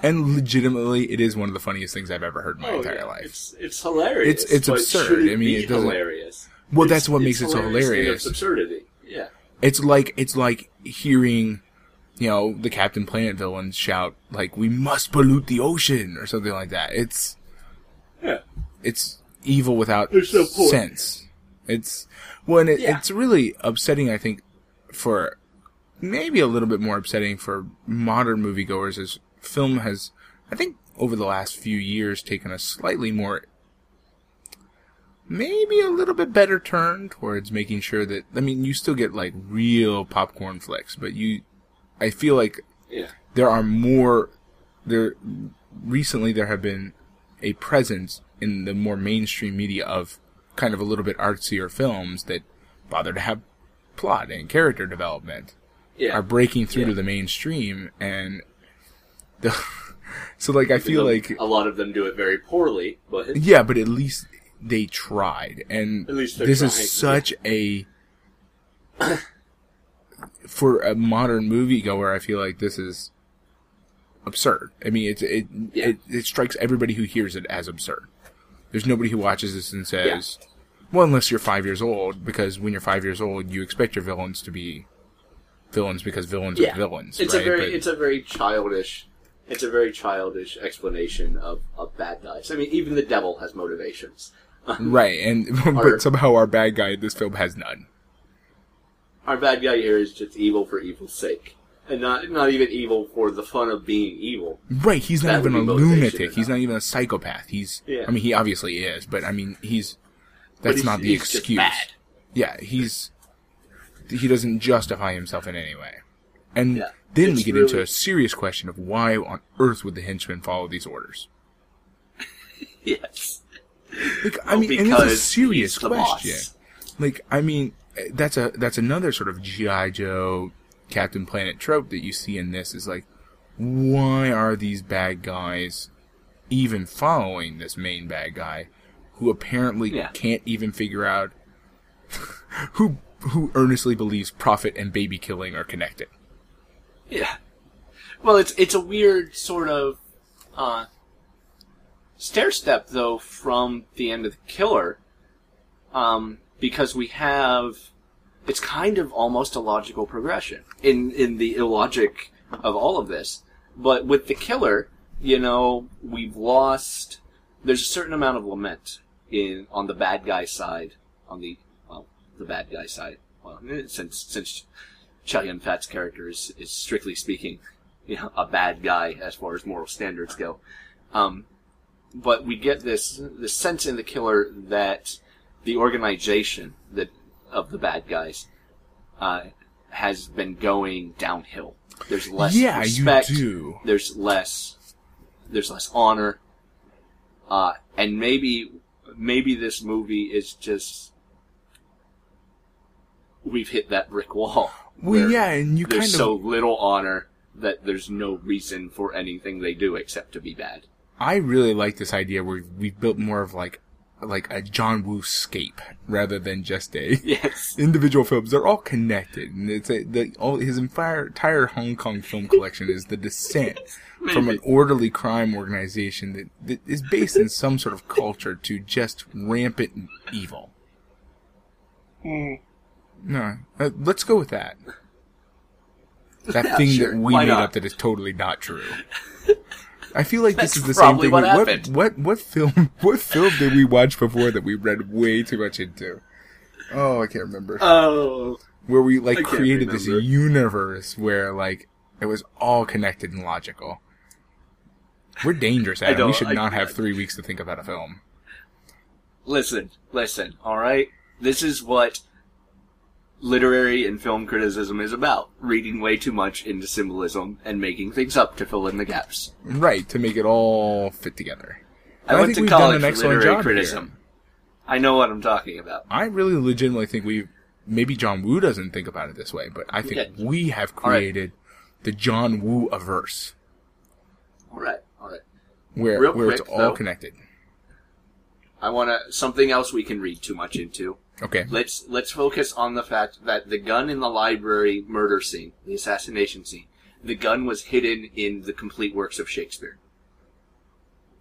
Speaker 1: and legitimately, it is one of the funniest things I've ever heard in my
Speaker 2: Oh,
Speaker 1: entire
Speaker 2: yeah.
Speaker 1: life.
Speaker 2: It's it's hilarious.
Speaker 1: It's- it's absurd.
Speaker 2: it
Speaker 1: I mean, it doesn't-
Speaker 2: hilarious.
Speaker 1: Well,
Speaker 2: It's-
Speaker 1: that's what makes it so hilarious.
Speaker 2: its absurdity. Yeah.
Speaker 1: It's like it's like hearing, you know, the Captain Planet villains shout like "We must pollute the ocean" or something like that. It's
Speaker 2: Yeah.
Speaker 1: it's evil without
Speaker 2: no
Speaker 1: sense. It's when it,
Speaker 2: Yeah.
Speaker 1: it's really upsetting. I think for maybe a little bit more upsetting for modern moviegoers as film has, I think, over the last few years taken a slightly more. Maybe a little bit better turn towards making sure that I mean you still get like real popcorn flicks, but you, I feel like
Speaker 2: Yeah.
Speaker 1: there are more there recently there have been a presence in the more mainstream media of kind of a little bit artsier films that bother to have plot and character development
Speaker 2: Yeah.
Speaker 1: are breaking through
Speaker 2: Yeah.
Speaker 1: to the mainstream and so like I feel like
Speaker 2: a lot of them do it very poorly, but
Speaker 1: yeah, but at least they tried, and
Speaker 2: At least
Speaker 1: this
Speaker 2: trying,
Speaker 1: is such a for a modern moviegoer. I feel like this is absurd. I mean, it it,
Speaker 2: Yeah.
Speaker 1: it it strikes everybody who hears it as absurd. There's nobody who watches this and says, "Well, unless you're five years old," because when you're five years old, you expect your villains to be villains because villains
Speaker 2: yeah,
Speaker 1: are villains.
Speaker 2: It's
Speaker 1: right?
Speaker 2: a very
Speaker 1: But-
Speaker 2: it's a very childish it's a very childish explanation of, of bad guys. I mean, even the devil has motivations.
Speaker 1: right, and
Speaker 2: Our-
Speaker 1: but somehow our bad guy in this film has none.
Speaker 2: Our bad guy here is just evil for evil's sake, and not not even evil for the fun of being evil.
Speaker 1: Right, he's not
Speaker 2: That
Speaker 1: even a lunatic. He's not even a psychopath. He's,
Speaker 2: Yeah.
Speaker 1: I mean, he obviously is, but I mean, he's, that's
Speaker 2: he's-
Speaker 1: not the excuse.
Speaker 2: bad.
Speaker 1: Yeah, he's, he doesn't justify himself in any way. And
Speaker 2: Yeah,
Speaker 1: then we get into a serious question of why on earth would the henchmen follow these orders?
Speaker 2: Yes,
Speaker 1: Like, I
Speaker 2: Well,
Speaker 1: mean, and it's a serious question.
Speaker 2: boss.
Speaker 1: Like, I mean, that's a that's another sort of GI Joe, Captain Planet trope that you see in this is like, why are these bad guys even following this main bad guy, who apparently
Speaker 2: Yeah.
Speaker 1: can't even figure out who who earnestly believes profit and baby killing are connected.
Speaker 2: Yeah. Well, it's it's a weird sort of uh, stair step though from the end of the killer, um, because we have it's kind of almost a logical progression in in the illogic of all of this. But with the killer, you know, we've lost. There's a certain amount of lament in on the bad guy side, on the well, the bad guy side. Well, since since Chow Yun Fat's character is, is strictly speaking, you know, a bad guy as far as moral standards go. Um, but we get this this sense in the killer that the organization that of the bad guys uh, has been going downhill. There's less
Speaker 1: yeah,
Speaker 2: respect.
Speaker 1: you do.
Speaker 2: There's less. There's less honor. Uh, and maybe maybe this movie is just we've hit that brick wall.
Speaker 1: Well, yeah, and you
Speaker 2: there's
Speaker 1: kind of
Speaker 2: so little honor that there's no reason for anything they do except to be bad.
Speaker 1: I really like this idea where we've built more of like like a John Woo scape rather than just a
Speaker 2: Yes.
Speaker 1: individual films. They're all connected, and it's a, the all his entire entire Hong Kong film collection is the descent from an orderly crime organization that, that is based in some sort of culture to just rampant evil. Hmm. No, uh, let's go with that. That
Speaker 2: Yeah,
Speaker 1: thing
Speaker 2: sure.
Speaker 1: that we
Speaker 2: Why
Speaker 1: made
Speaker 2: not?
Speaker 1: up that is totally not true. I feel like
Speaker 2: That's
Speaker 1: this is the same thing.
Speaker 2: what
Speaker 1: we-
Speaker 2: happened.
Speaker 1: what what film what film did we watch before that we read way too much into? Oh, I can't remember.
Speaker 2: Oh.
Speaker 1: where we like
Speaker 2: I
Speaker 1: created this universe where like it was all connected and logical. We're dangerous, Adam. We should
Speaker 2: I-
Speaker 1: not have three weeks to think about a film.
Speaker 2: Listen, listen, alright? This is what literary and film criticism is about. Reading way too much into symbolism and making things up to fill in the gaps.
Speaker 1: Right, to make it all fit together.
Speaker 2: I
Speaker 1: And
Speaker 2: went
Speaker 1: think
Speaker 2: to
Speaker 1: we've done
Speaker 2: college
Speaker 1: an
Speaker 2: for
Speaker 1: excellent
Speaker 2: literary
Speaker 1: job here.
Speaker 2: I know what I'm talking about.
Speaker 1: I really legitimately think we maybe John Woo doesn't think about it this way, but I think
Speaker 2: Okay.
Speaker 1: we have
Speaker 2: All right.
Speaker 1: created the John Woo averse
Speaker 2: Alright, alright.
Speaker 1: where
Speaker 2: Real
Speaker 1: where it's all
Speaker 2: though.
Speaker 1: connected.
Speaker 2: I wanna, something else we can read too much into.
Speaker 1: Okay.
Speaker 2: Let's, let's focus on the fact that the gun in the library murder scene, the assassination scene, the gun was hidden in the complete works of Shakespeare.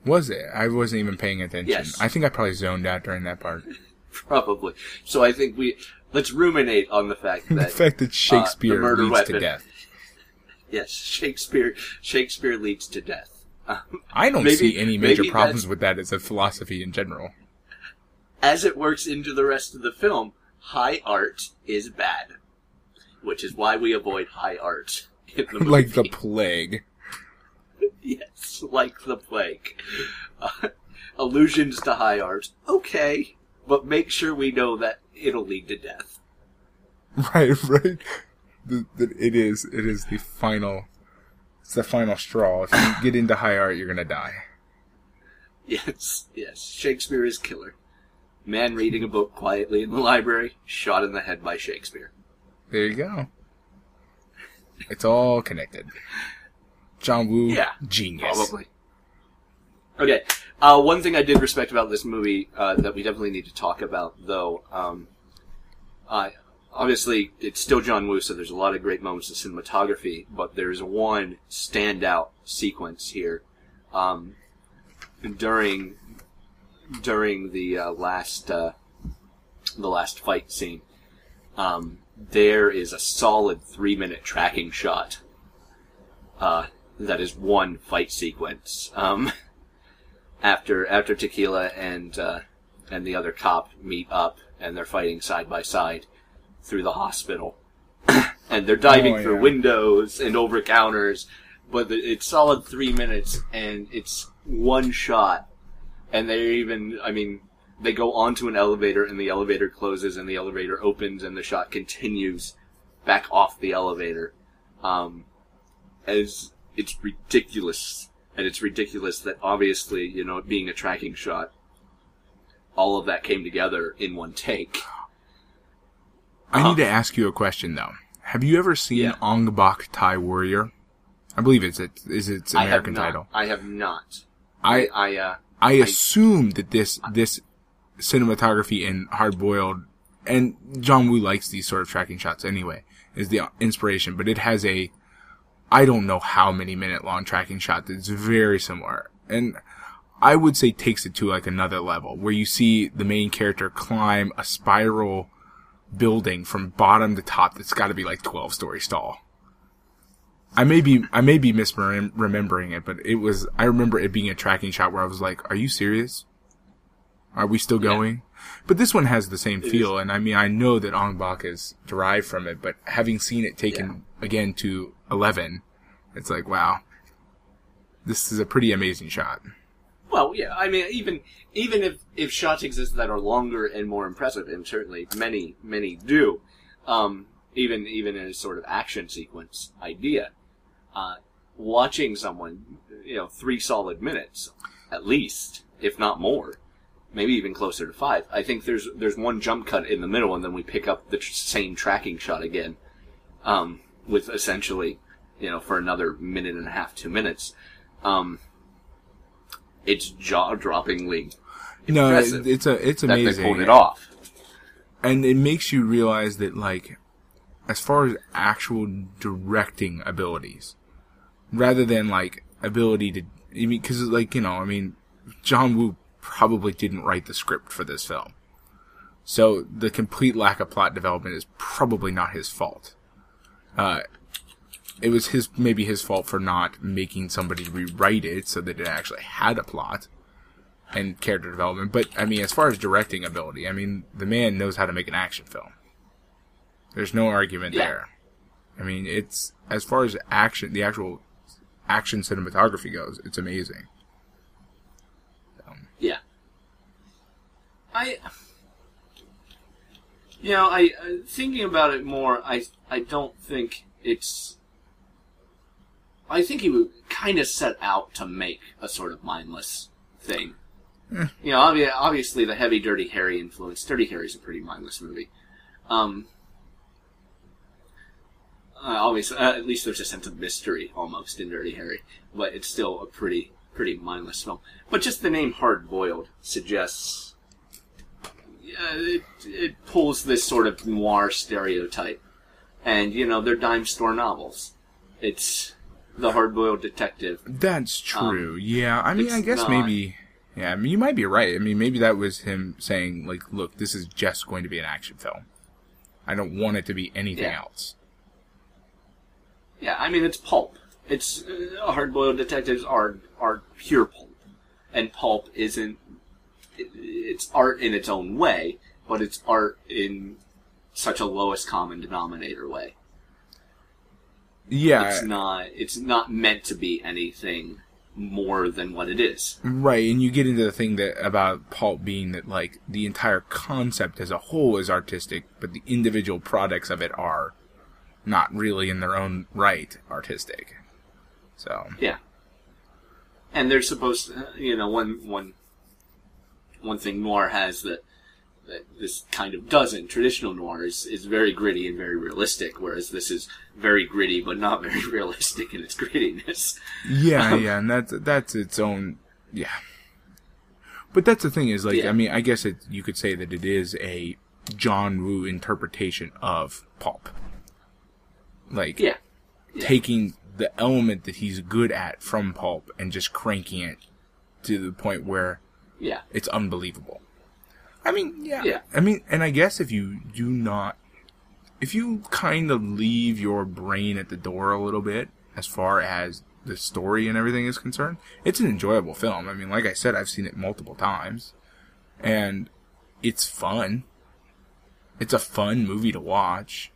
Speaker 1: Was it? I wasn't even paying attention.
Speaker 2: Yes.
Speaker 1: I think I probably zoned out during that part.
Speaker 2: Probably. So I think we, let's ruminate on the fact that the
Speaker 1: fact that Shakespeare
Speaker 2: murder
Speaker 1: leads to death.
Speaker 2: Yes, Shakespeare. Shakespeare leads to death. Um,
Speaker 1: I don't
Speaker 2: Maybe-
Speaker 1: see any major problems with that as a philosophy in general.
Speaker 2: As it works into the rest of the film, high art is bad, which is why we avoid high art in the movie.
Speaker 1: like the plague.
Speaker 2: yes, like the plague. Uh, allusions to high art, okay, but make sure we know that it'll lead to death.
Speaker 1: Right, right. The, the, it is. It is the final. It's the final straw. If you get into high art, you're gonna die.
Speaker 2: Yes, yes, Shakespeare is killer. Man reading a book quietly in the library, shot in the head by Shakespeare.
Speaker 1: There you go. It's all connected. John Woo,
Speaker 2: Yeah,
Speaker 1: genius.
Speaker 2: Probably. Okay. Uh, one thing I did respect about this movie uh, that we definitely need to talk about, though, um, uh, obviously it's still John Woo, so there's a lot of great moments of cinematography, but there's one standout sequence here um, during during the uh, last uh, the last fight scene. Um, there is a solid three minute tracking shot uh, that is one fight sequence. Um, after after Tequila and uh, and the other cop meet up and they're fighting side by side through the hospital, and they're diving
Speaker 1: Oh,
Speaker 2: through
Speaker 1: yeah.
Speaker 2: windows and over counters. But the, it's solid three minutes, and it's one shot, and they're even. I mean, they go onto an elevator, and the elevator closes, and the elevator opens, and the shot continues back off the elevator. Um, as it's ridiculous, and it's ridiculous that obviously, you know, being a tracking shot, all of that came together in one take.
Speaker 1: I
Speaker 2: Uh-huh.
Speaker 1: need to ask you a question though. Have you ever seen
Speaker 2: Yeah.
Speaker 1: Ong Bak Thai Warrior? I believe it's it is its
Speaker 2: I
Speaker 1: American
Speaker 2: not.
Speaker 1: title.
Speaker 2: I have not.
Speaker 1: I
Speaker 2: I uh,
Speaker 1: I assume that this this cinematography and Hard Boiled and John Woo likes these sort of tracking shots anyway is the inspiration, but it has a I don't know how many minute long tracking shot that's very similar and I would say takes it to like another level where you see the main character climb a spiral building from bottom to top that's got to be like 12 stories tall. I may be I may be misremembering it, but it was I remember it being a tracking shot where I was like, "Are you serious? Are we still
Speaker 2: Yeah.
Speaker 1: going?" But this one has the same
Speaker 2: It
Speaker 1: feel, and I mean I know that Ong Bak is derived from it, but having seen it taken again to eleven, it's like wow, this is a pretty amazing shot.
Speaker 2: Well, yeah. I mean, even even if if shots exist that are longer and more impressive, and certainly many many do, um, even even in a sort of action sequence idea, uh, watching someone, you know, three solid minutes at least, if not more, maybe even closer to five. I think there's there's one jump cut in the middle, and then we pick up the tr- same tracking shot again, um, with essentially, you know, for another minute and a half, two minutes. Um, it's jaw droppingly
Speaker 1: no, it- it's a it's amazing.
Speaker 2: that they pulled it off.
Speaker 1: and it makes you realize that like as far as actual directing abilities rather than like ability to i mean because like you know i mean john woo probably didn't write the script for this film so the complete lack of plot development is probably not his fault uh it was his maybe his fault for not making somebody rewrite it so that it actually had a plot and character development. But I mean, as far as directing ability, I mean, the man knows how to make an action film. There's no argument
Speaker 2: Yeah.
Speaker 1: there. I mean, it's as far as action, the actual action cinematography goes, it's amazing.
Speaker 2: Yeah. I, you know, I uh, thinking about it more. I I don't think it's. I think he would kind of set out to make a sort of mindless thing. You know, obvi- obviously the heavy Dirty Harry influence. Dirty Harry's a pretty mindless movie. Um, uh, obviously, uh, at least there's a sense of mystery almost in Dirty Harry, but it's still a pretty pretty mindless film. But just the name Hard Boiled suggests yeah, it, it pulls this sort of noir stereotype, and you know they're dime store novels. It's the hard boiled detective.
Speaker 1: That's
Speaker 2: Um,
Speaker 1: true. yeah, I mean, I guess
Speaker 2: not-
Speaker 1: maybe. Yeah, I mean, you might be right. I mean, maybe that was him saying, like, look, this is just going to be an action film. I don't want it to be anything
Speaker 2: Yeah.
Speaker 1: else.
Speaker 2: Yeah, I mean it's pulp. It's uh, hard boiled detectives are are pure pulp, and pulp isn't. It, it's art in its own way, but it's art in such a lowest common denominator way.
Speaker 1: Yeah,
Speaker 2: It's not. It's not meant to be anything more than what it is.
Speaker 1: Right, and you get into the thing that about pulp being that like the entire concept as a whole is artistic, but the individual products of it are not really in their own right artistic. So
Speaker 2: Yeah. And they're supposed to, you know, one, one, one thing noir has that, that this kind of doesn't, traditional noir is, is very gritty and very realistic, whereas this is very gritty but not very realistic in its grittiness.
Speaker 1: yeah, um, yeah, and that's that's its own yeah. But that's the thing is like
Speaker 2: Yeah.
Speaker 1: I mean I guess it you could say that it is a John Woo interpretation of pulp. Like
Speaker 2: Yeah. Yeah.
Speaker 1: taking the element that he's good at from pulp and just cranking it to the point where
Speaker 2: Yeah.
Speaker 1: it's unbelievable. I mean, yeah.
Speaker 2: Yeah.
Speaker 1: I mean, and I guess if you do not, if you kind of leave your brain at the door a little bit as far as the story and everything is concerned, it's an enjoyable film. I mean, like I said, I've seen it multiple times, and it's fun. It's a fun movie to watch,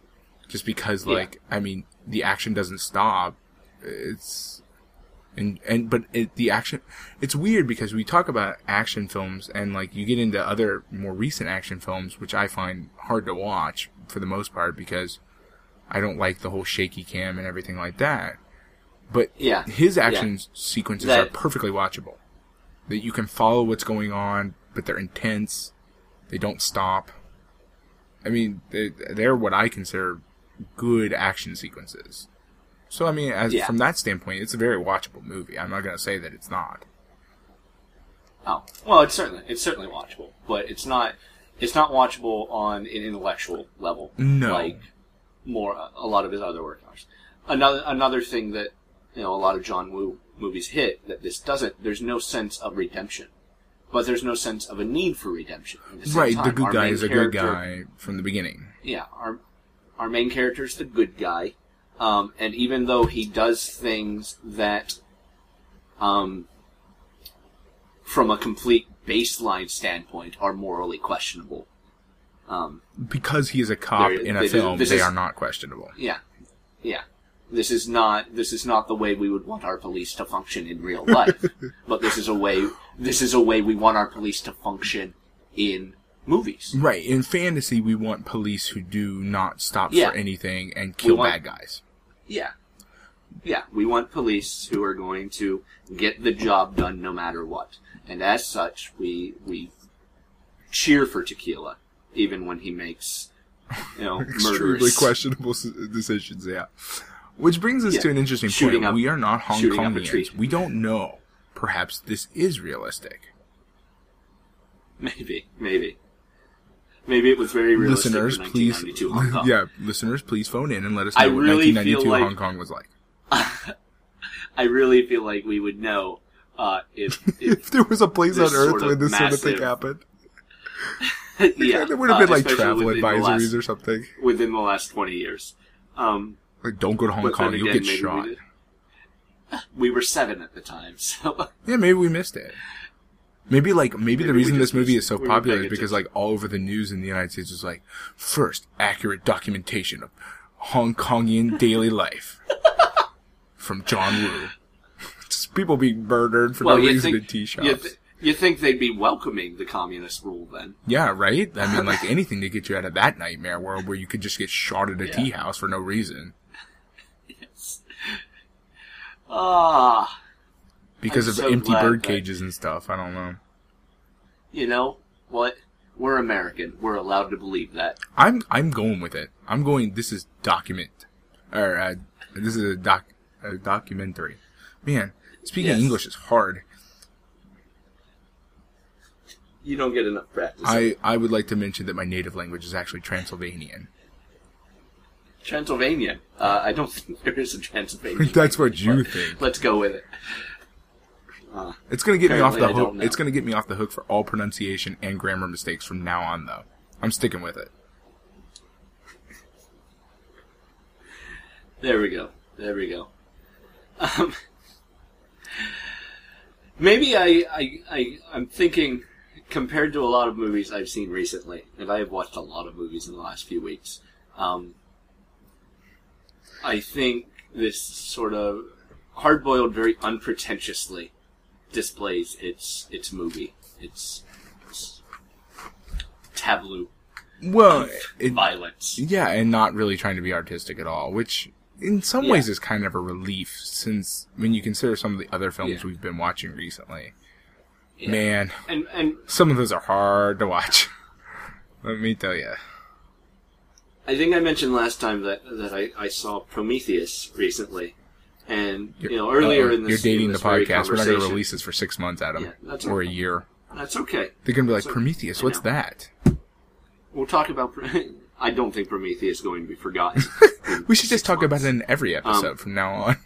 Speaker 1: just because,
Speaker 2: Yeah.
Speaker 1: like, I mean, the action doesn't stop. It's and and but it, the action it's weird because we talk about action films and like you get into other more recent action films which i find hard to watch for the most part because i don't like the whole shaky cam and everything like that but
Speaker 2: Yeah.
Speaker 1: his
Speaker 2: Yeah.
Speaker 1: action sequences
Speaker 2: That-
Speaker 1: are perfectly watchable that you can follow what's going on but they're intense they don't stop i mean they, they're what i consider good action sequences so I mean, as
Speaker 2: Yeah.
Speaker 1: from that standpoint, it's a very watchable movie. I'm not going to say that it's not.
Speaker 2: Oh well, it's certainly it's certainly watchable, but it's not it's not watchable on an intellectual level.
Speaker 1: No.
Speaker 2: like more a lot of his other work. Another another thing that you know a lot of John Woo movies hit that this doesn't. There's no sense of redemption, but there's no sense of a need for redemption. The
Speaker 1: Right, the good guy is a good guy from the beginning.
Speaker 2: yeah, our our main character is the good guy, um, and even though he does things that, um, from a complete baseline standpoint, are morally questionable. Um,
Speaker 1: Because he is a cop in a film, they
Speaker 2: is-
Speaker 1: are not questionable.
Speaker 2: yeah, yeah. This is not this is not the way we would want our police to function in real life, but this is a way this is a way we want our police to function in movies.
Speaker 1: Right, in fantasy, we want police who do not stop
Speaker 2: Yeah.
Speaker 1: for anything and kill
Speaker 2: want-
Speaker 1: bad guys.
Speaker 2: Yeah. Yeah, we want police who are going to get the job done no matter what. And as such, we we cheer for Tequila even when he makes you know
Speaker 1: Extremely questionable decisions, yeah. Which brings us
Speaker 2: Yeah.
Speaker 1: to an interesting
Speaker 2: Shooting
Speaker 1: point.
Speaker 2: up-
Speaker 1: we are not Hong
Speaker 2: shooting up a tree.
Speaker 1: Kongians. We don't know. Perhaps this is realistic.
Speaker 2: Maybe, maybe, maybe it was very realistic
Speaker 1: listeners, please, yeah, listeners, please phone in and let us know
Speaker 2: I
Speaker 1: what
Speaker 2: really
Speaker 1: 1992
Speaker 2: like-
Speaker 1: Hong Kong was like.
Speaker 2: I really feel like we would know uh, if, if
Speaker 1: If there was a place on Earth
Speaker 2: sort of
Speaker 1: where this sort of thing happened,
Speaker 2: yeah,
Speaker 1: there would have
Speaker 2: uh,
Speaker 1: been like
Speaker 2: especially
Speaker 1: travel advisories
Speaker 2: last-
Speaker 1: or something.
Speaker 2: within the last twenty years. Um,
Speaker 1: Like, don't go to Hong Kong,
Speaker 2: then
Speaker 1: you'll get shot.
Speaker 2: We, we were seven at the time, so
Speaker 1: Yeah, maybe we missed it. Maybe like maybe, the
Speaker 2: Maybe we
Speaker 1: reason this movie is so
Speaker 2: we
Speaker 1: popular is because like all over the news in the United States was like first accurate documentation of Hong Kongian daily life from John Woo. Just people being murdered for
Speaker 2: well,
Speaker 1: no reason
Speaker 2: think
Speaker 1: in tea shops.
Speaker 2: you, th- you think they'd be welcoming the communist rule then?
Speaker 1: yeah, right. I mean, like anything to get you out of that nightmare world where you could just get shot at a
Speaker 2: Yeah.
Speaker 1: tea house for no reason
Speaker 2: Ah,
Speaker 1: because
Speaker 2: I'm
Speaker 1: of
Speaker 2: so
Speaker 1: empty bird
Speaker 2: that-
Speaker 1: cages and stuff. I don't know.
Speaker 2: you know what? We're American. We're allowed to believe that.
Speaker 1: I'm I'm going with it. I'm going. This is document, or uh, this is a doc a documentary. Man, speaking
Speaker 2: Yes.
Speaker 1: English is hard.
Speaker 2: You don't get enough practice.
Speaker 1: I I would like to mention that my native language is actually Transylvanian.
Speaker 2: Transylvania. Uh, I don't think there is a Transylvania.
Speaker 1: That's what you think.
Speaker 2: Let's go with it.
Speaker 1: It's gonna get me off the
Speaker 2: I
Speaker 1: hook. It's gonna get me off the hook for all pronunciation and grammar mistakes from now on, though. I'm sticking with it.
Speaker 2: There we go. There we go. Um, maybe I, I, I, I'm thinking, compared to a lot of movies I've seen recently, and I have watched a lot of movies in the last few weeks, um, I think this sort of hard-boiled, very unpretentiously displays its its movie, its, its tableau
Speaker 1: Well, it,
Speaker 2: violence.
Speaker 1: yeah, and not really trying to be artistic at all, which in some
Speaker 2: Yeah.
Speaker 1: ways is kind of a relief since when you consider some of the other films
Speaker 2: Yeah.
Speaker 1: we've been watching recently.
Speaker 2: Yeah.
Speaker 1: Man,
Speaker 2: And and
Speaker 1: some of those are hard to watch. Let me tell you.
Speaker 2: I think I mentioned last time that that I, I saw Prometheus recently, and you know earlier in this
Speaker 1: you're dating
Speaker 2: in
Speaker 1: the
Speaker 2: this very
Speaker 1: podcast. We're not going to release this for six months, Adam,
Speaker 2: Yeah, that's
Speaker 1: or a year.
Speaker 2: That's okay.
Speaker 1: They're going to be like Prometheus. What's that?
Speaker 2: We'll talk about. I don't think Prometheus is going to be forgotten.
Speaker 1: We should just talk about it in every
Speaker 2: Um,
Speaker 1: episode from now on.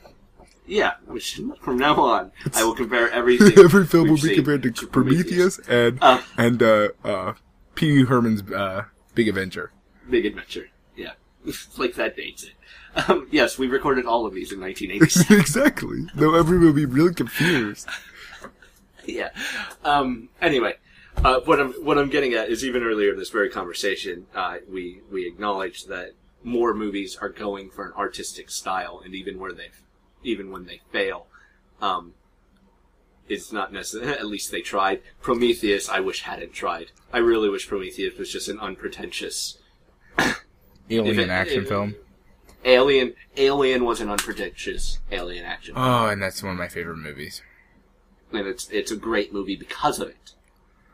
Speaker 2: yeah, we should, from now on, I will compare everything.
Speaker 1: Every film will be compared to, Prometheus, and
Speaker 2: Uh.
Speaker 1: and uh, uh, Pee Wee Herman's uh, Big Adventure.
Speaker 2: Big Adventure. Yeah, like that dates it. Um, yes, we recorded all of these in 1987.
Speaker 1: exactly. Though everyone will be really confused.
Speaker 2: yeah. Um, anyway, uh, what I'm what I'm getting at is even earlier in this very conversation, uh, we we acknowledged that more movies are going for an artistic style, and even where they, even when they fail, um, it's not necessary. At least they tried. Prometheus, I wish hadn't tried. I really wish Prometheus was just an unpretentious
Speaker 1: Alien
Speaker 2: If it-
Speaker 1: action
Speaker 2: if-
Speaker 1: film.
Speaker 2: Alien. Alien was an unpretentious alien action,
Speaker 1: Oh, and that's one of my favorite movies.
Speaker 2: and it's it's a great movie because of it.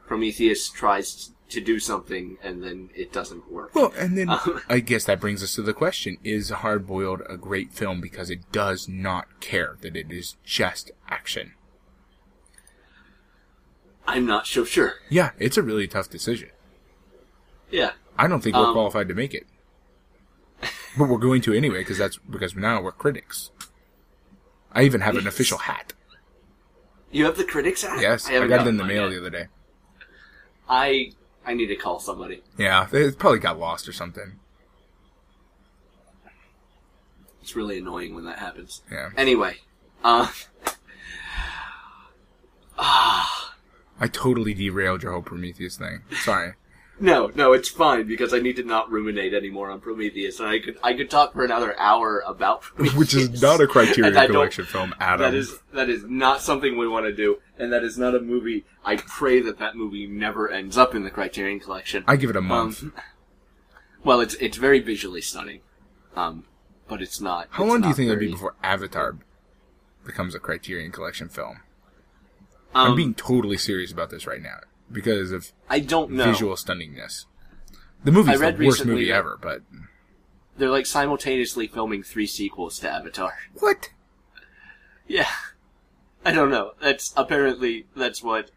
Speaker 2: Prometheus tries to do something and then it doesn't work.
Speaker 1: Well, and then
Speaker 2: Um,
Speaker 1: I guess that brings us to the question: Is Hard Boiled a great film because it does not care that it is just action?
Speaker 2: I'm not so sure.
Speaker 1: Yeah, it's a really tough decision.
Speaker 2: Yeah,
Speaker 1: I don't think we're
Speaker 2: Um,
Speaker 1: qualified to make it, but we're going to anyway because that's because now we're critics. I even have an official hat.
Speaker 2: you have the critics hat.
Speaker 1: Yes, I,
Speaker 2: haven't
Speaker 1: got it in the mail
Speaker 2: yet.
Speaker 1: the other day.
Speaker 2: I I need to call somebody.
Speaker 1: Yeah, it probably got lost or something.
Speaker 2: It's really annoying when that happens.
Speaker 1: Yeah,
Speaker 2: Anyway, uh, ah,
Speaker 1: I totally derailed your whole Prometheus thing. Sorry.
Speaker 2: No, no, it's fine because I need to not ruminate anymore on Prometheus, and I could I could talk for another hour about Prometheus,
Speaker 1: Which is not a Criterion
Speaker 2: And I don't-
Speaker 1: Collection film, Adam.
Speaker 2: That is that is not something we want to do, and that is not a movie. I pray that that movie never ends up in the Criterion Collection.
Speaker 1: I give it a month.
Speaker 2: Um, well, it's it's very visually stunning, um, but it's not.
Speaker 1: How
Speaker 2: it's
Speaker 1: long do you
Speaker 2: not
Speaker 1: think it'll be before Avatar becomes a Criterion Collection film?
Speaker 2: Um,
Speaker 1: I'm being totally serious about this right now because of
Speaker 2: I don't know.
Speaker 1: visual stunningness. The movie's the worst movie ever, but
Speaker 2: They're like simultaneously filming three sequels to Avatar.
Speaker 1: what?
Speaker 2: Yeah, I don't know. That's apparently that's what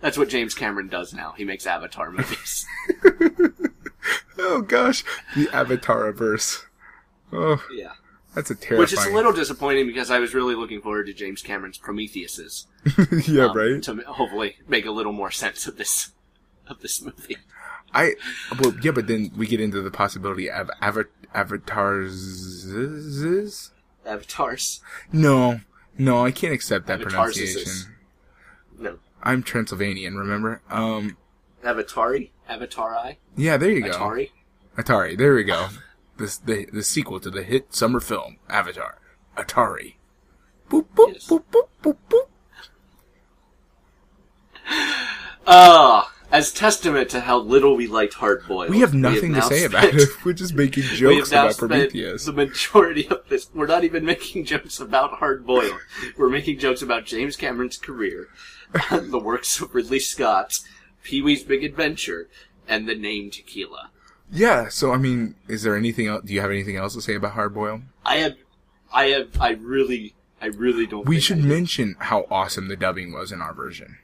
Speaker 2: That's what James Cameron does now. He makes Avatar movies.
Speaker 1: Oh gosh, the Avatar verse. Oh,
Speaker 2: yeah.
Speaker 1: That's a terrifying.
Speaker 2: Which is a little disappointing because I was really looking forward to James Cameron's Prometheuses.
Speaker 1: yeah,
Speaker 2: um,
Speaker 1: right.
Speaker 2: To hopefully make a little more sense of this of this movie.
Speaker 1: I well, yeah, but then we get into the possibility of ava- avatars.
Speaker 2: Avatars.
Speaker 1: No, no, I can't accept that
Speaker 2: Avatars
Speaker 1: pronunciation.
Speaker 2: No.
Speaker 1: I'm Transylvanian, remember? Um,
Speaker 2: Avatari? Avatari?
Speaker 1: yeah, there you go.
Speaker 2: Atari?
Speaker 1: Atari. There we go. This the the sequel to the hit summer film Avatar. Atari. Boop boop
Speaker 2: Yes.
Speaker 1: boop boop boop boop.
Speaker 2: Ah, as testament to how little we liked Hard Boiled.
Speaker 1: We have nothing to
Speaker 2: now
Speaker 1: say about it. We're just making jokes about Prometheus.
Speaker 2: The majority of this, we're not even making jokes about Hard Boiled. We're making jokes about James Cameron's career, the works of Ridley Scott, Pee Wee's Big Adventure, and the name Tequila.
Speaker 1: Yeah. So I mean, is there anything else? Do you have anything else to say about Hard Boiled?
Speaker 2: I have, I have, I really, I really don't.
Speaker 1: We should mention how awesome the dubbing was in our version.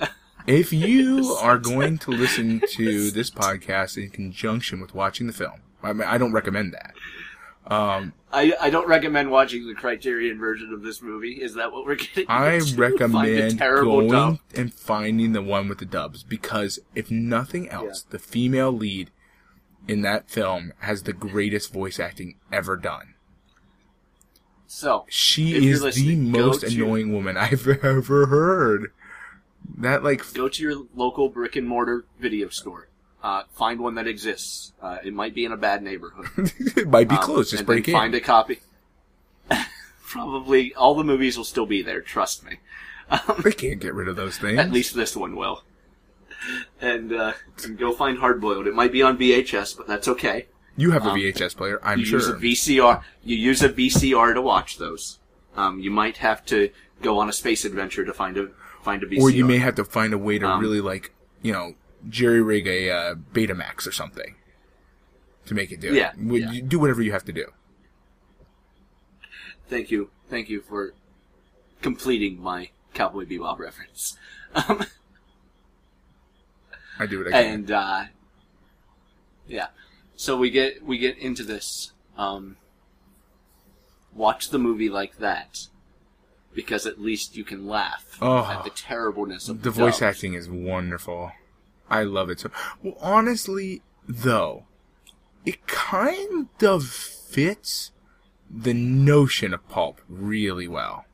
Speaker 1: If you are going to listen to this podcast in conjunction with watching the film, I mean, I don't recommend that. Um,
Speaker 2: I, I don't recommend watching the Criterion version of this movie. Is that what we're getting?
Speaker 1: I
Speaker 2: into?
Speaker 1: Recommend
Speaker 2: terrible
Speaker 1: going
Speaker 2: dub.
Speaker 1: and finding the one with the dubs because if nothing else, the female lead in that film has the greatest voice acting ever done.
Speaker 2: So
Speaker 1: She is the most
Speaker 2: to-
Speaker 1: annoying woman I've ever heard. That like
Speaker 2: go to your local brick and mortar video store. Uh, find one that exists. Uh, it might be in a bad neighborhood.
Speaker 1: it might be
Speaker 2: Um,
Speaker 1: closed. Just break in.
Speaker 2: Find a copy. Probably all the movies will still be there. Trust me. Um,
Speaker 1: They can't get rid of those things.
Speaker 2: at least this one will. And, uh, and go find Hard Boiled. It might be on VHS, but that's okay.
Speaker 1: you have a
Speaker 2: um,
Speaker 1: VHS player, I'm
Speaker 2: you
Speaker 1: sure.
Speaker 2: use a VCR. You use a VCR to watch those. Um, you might have to go on a space adventure to find a find a VCR.
Speaker 1: or you may have to find a way to
Speaker 2: Um,
Speaker 1: really like, you know, jerry rig a uh, Betamax or something to make it do
Speaker 2: Yeah,
Speaker 1: it.
Speaker 2: Yeah.
Speaker 1: do whatever you have to do.
Speaker 2: Thank you, thank you for completing my Cowboy Bebop reference. Um,
Speaker 1: I do what I can.
Speaker 2: and uh, yeah, so we get we get into this. Um, watch the movie like that, because at least you can laugh
Speaker 1: Oh.
Speaker 2: at the terribleness of
Speaker 1: the
Speaker 2: the,
Speaker 1: voice
Speaker 2: dub.
Speaker 1: acting is wonderful. I love it so. Well, honestly, though, it kind of fits the notion of pulp really well.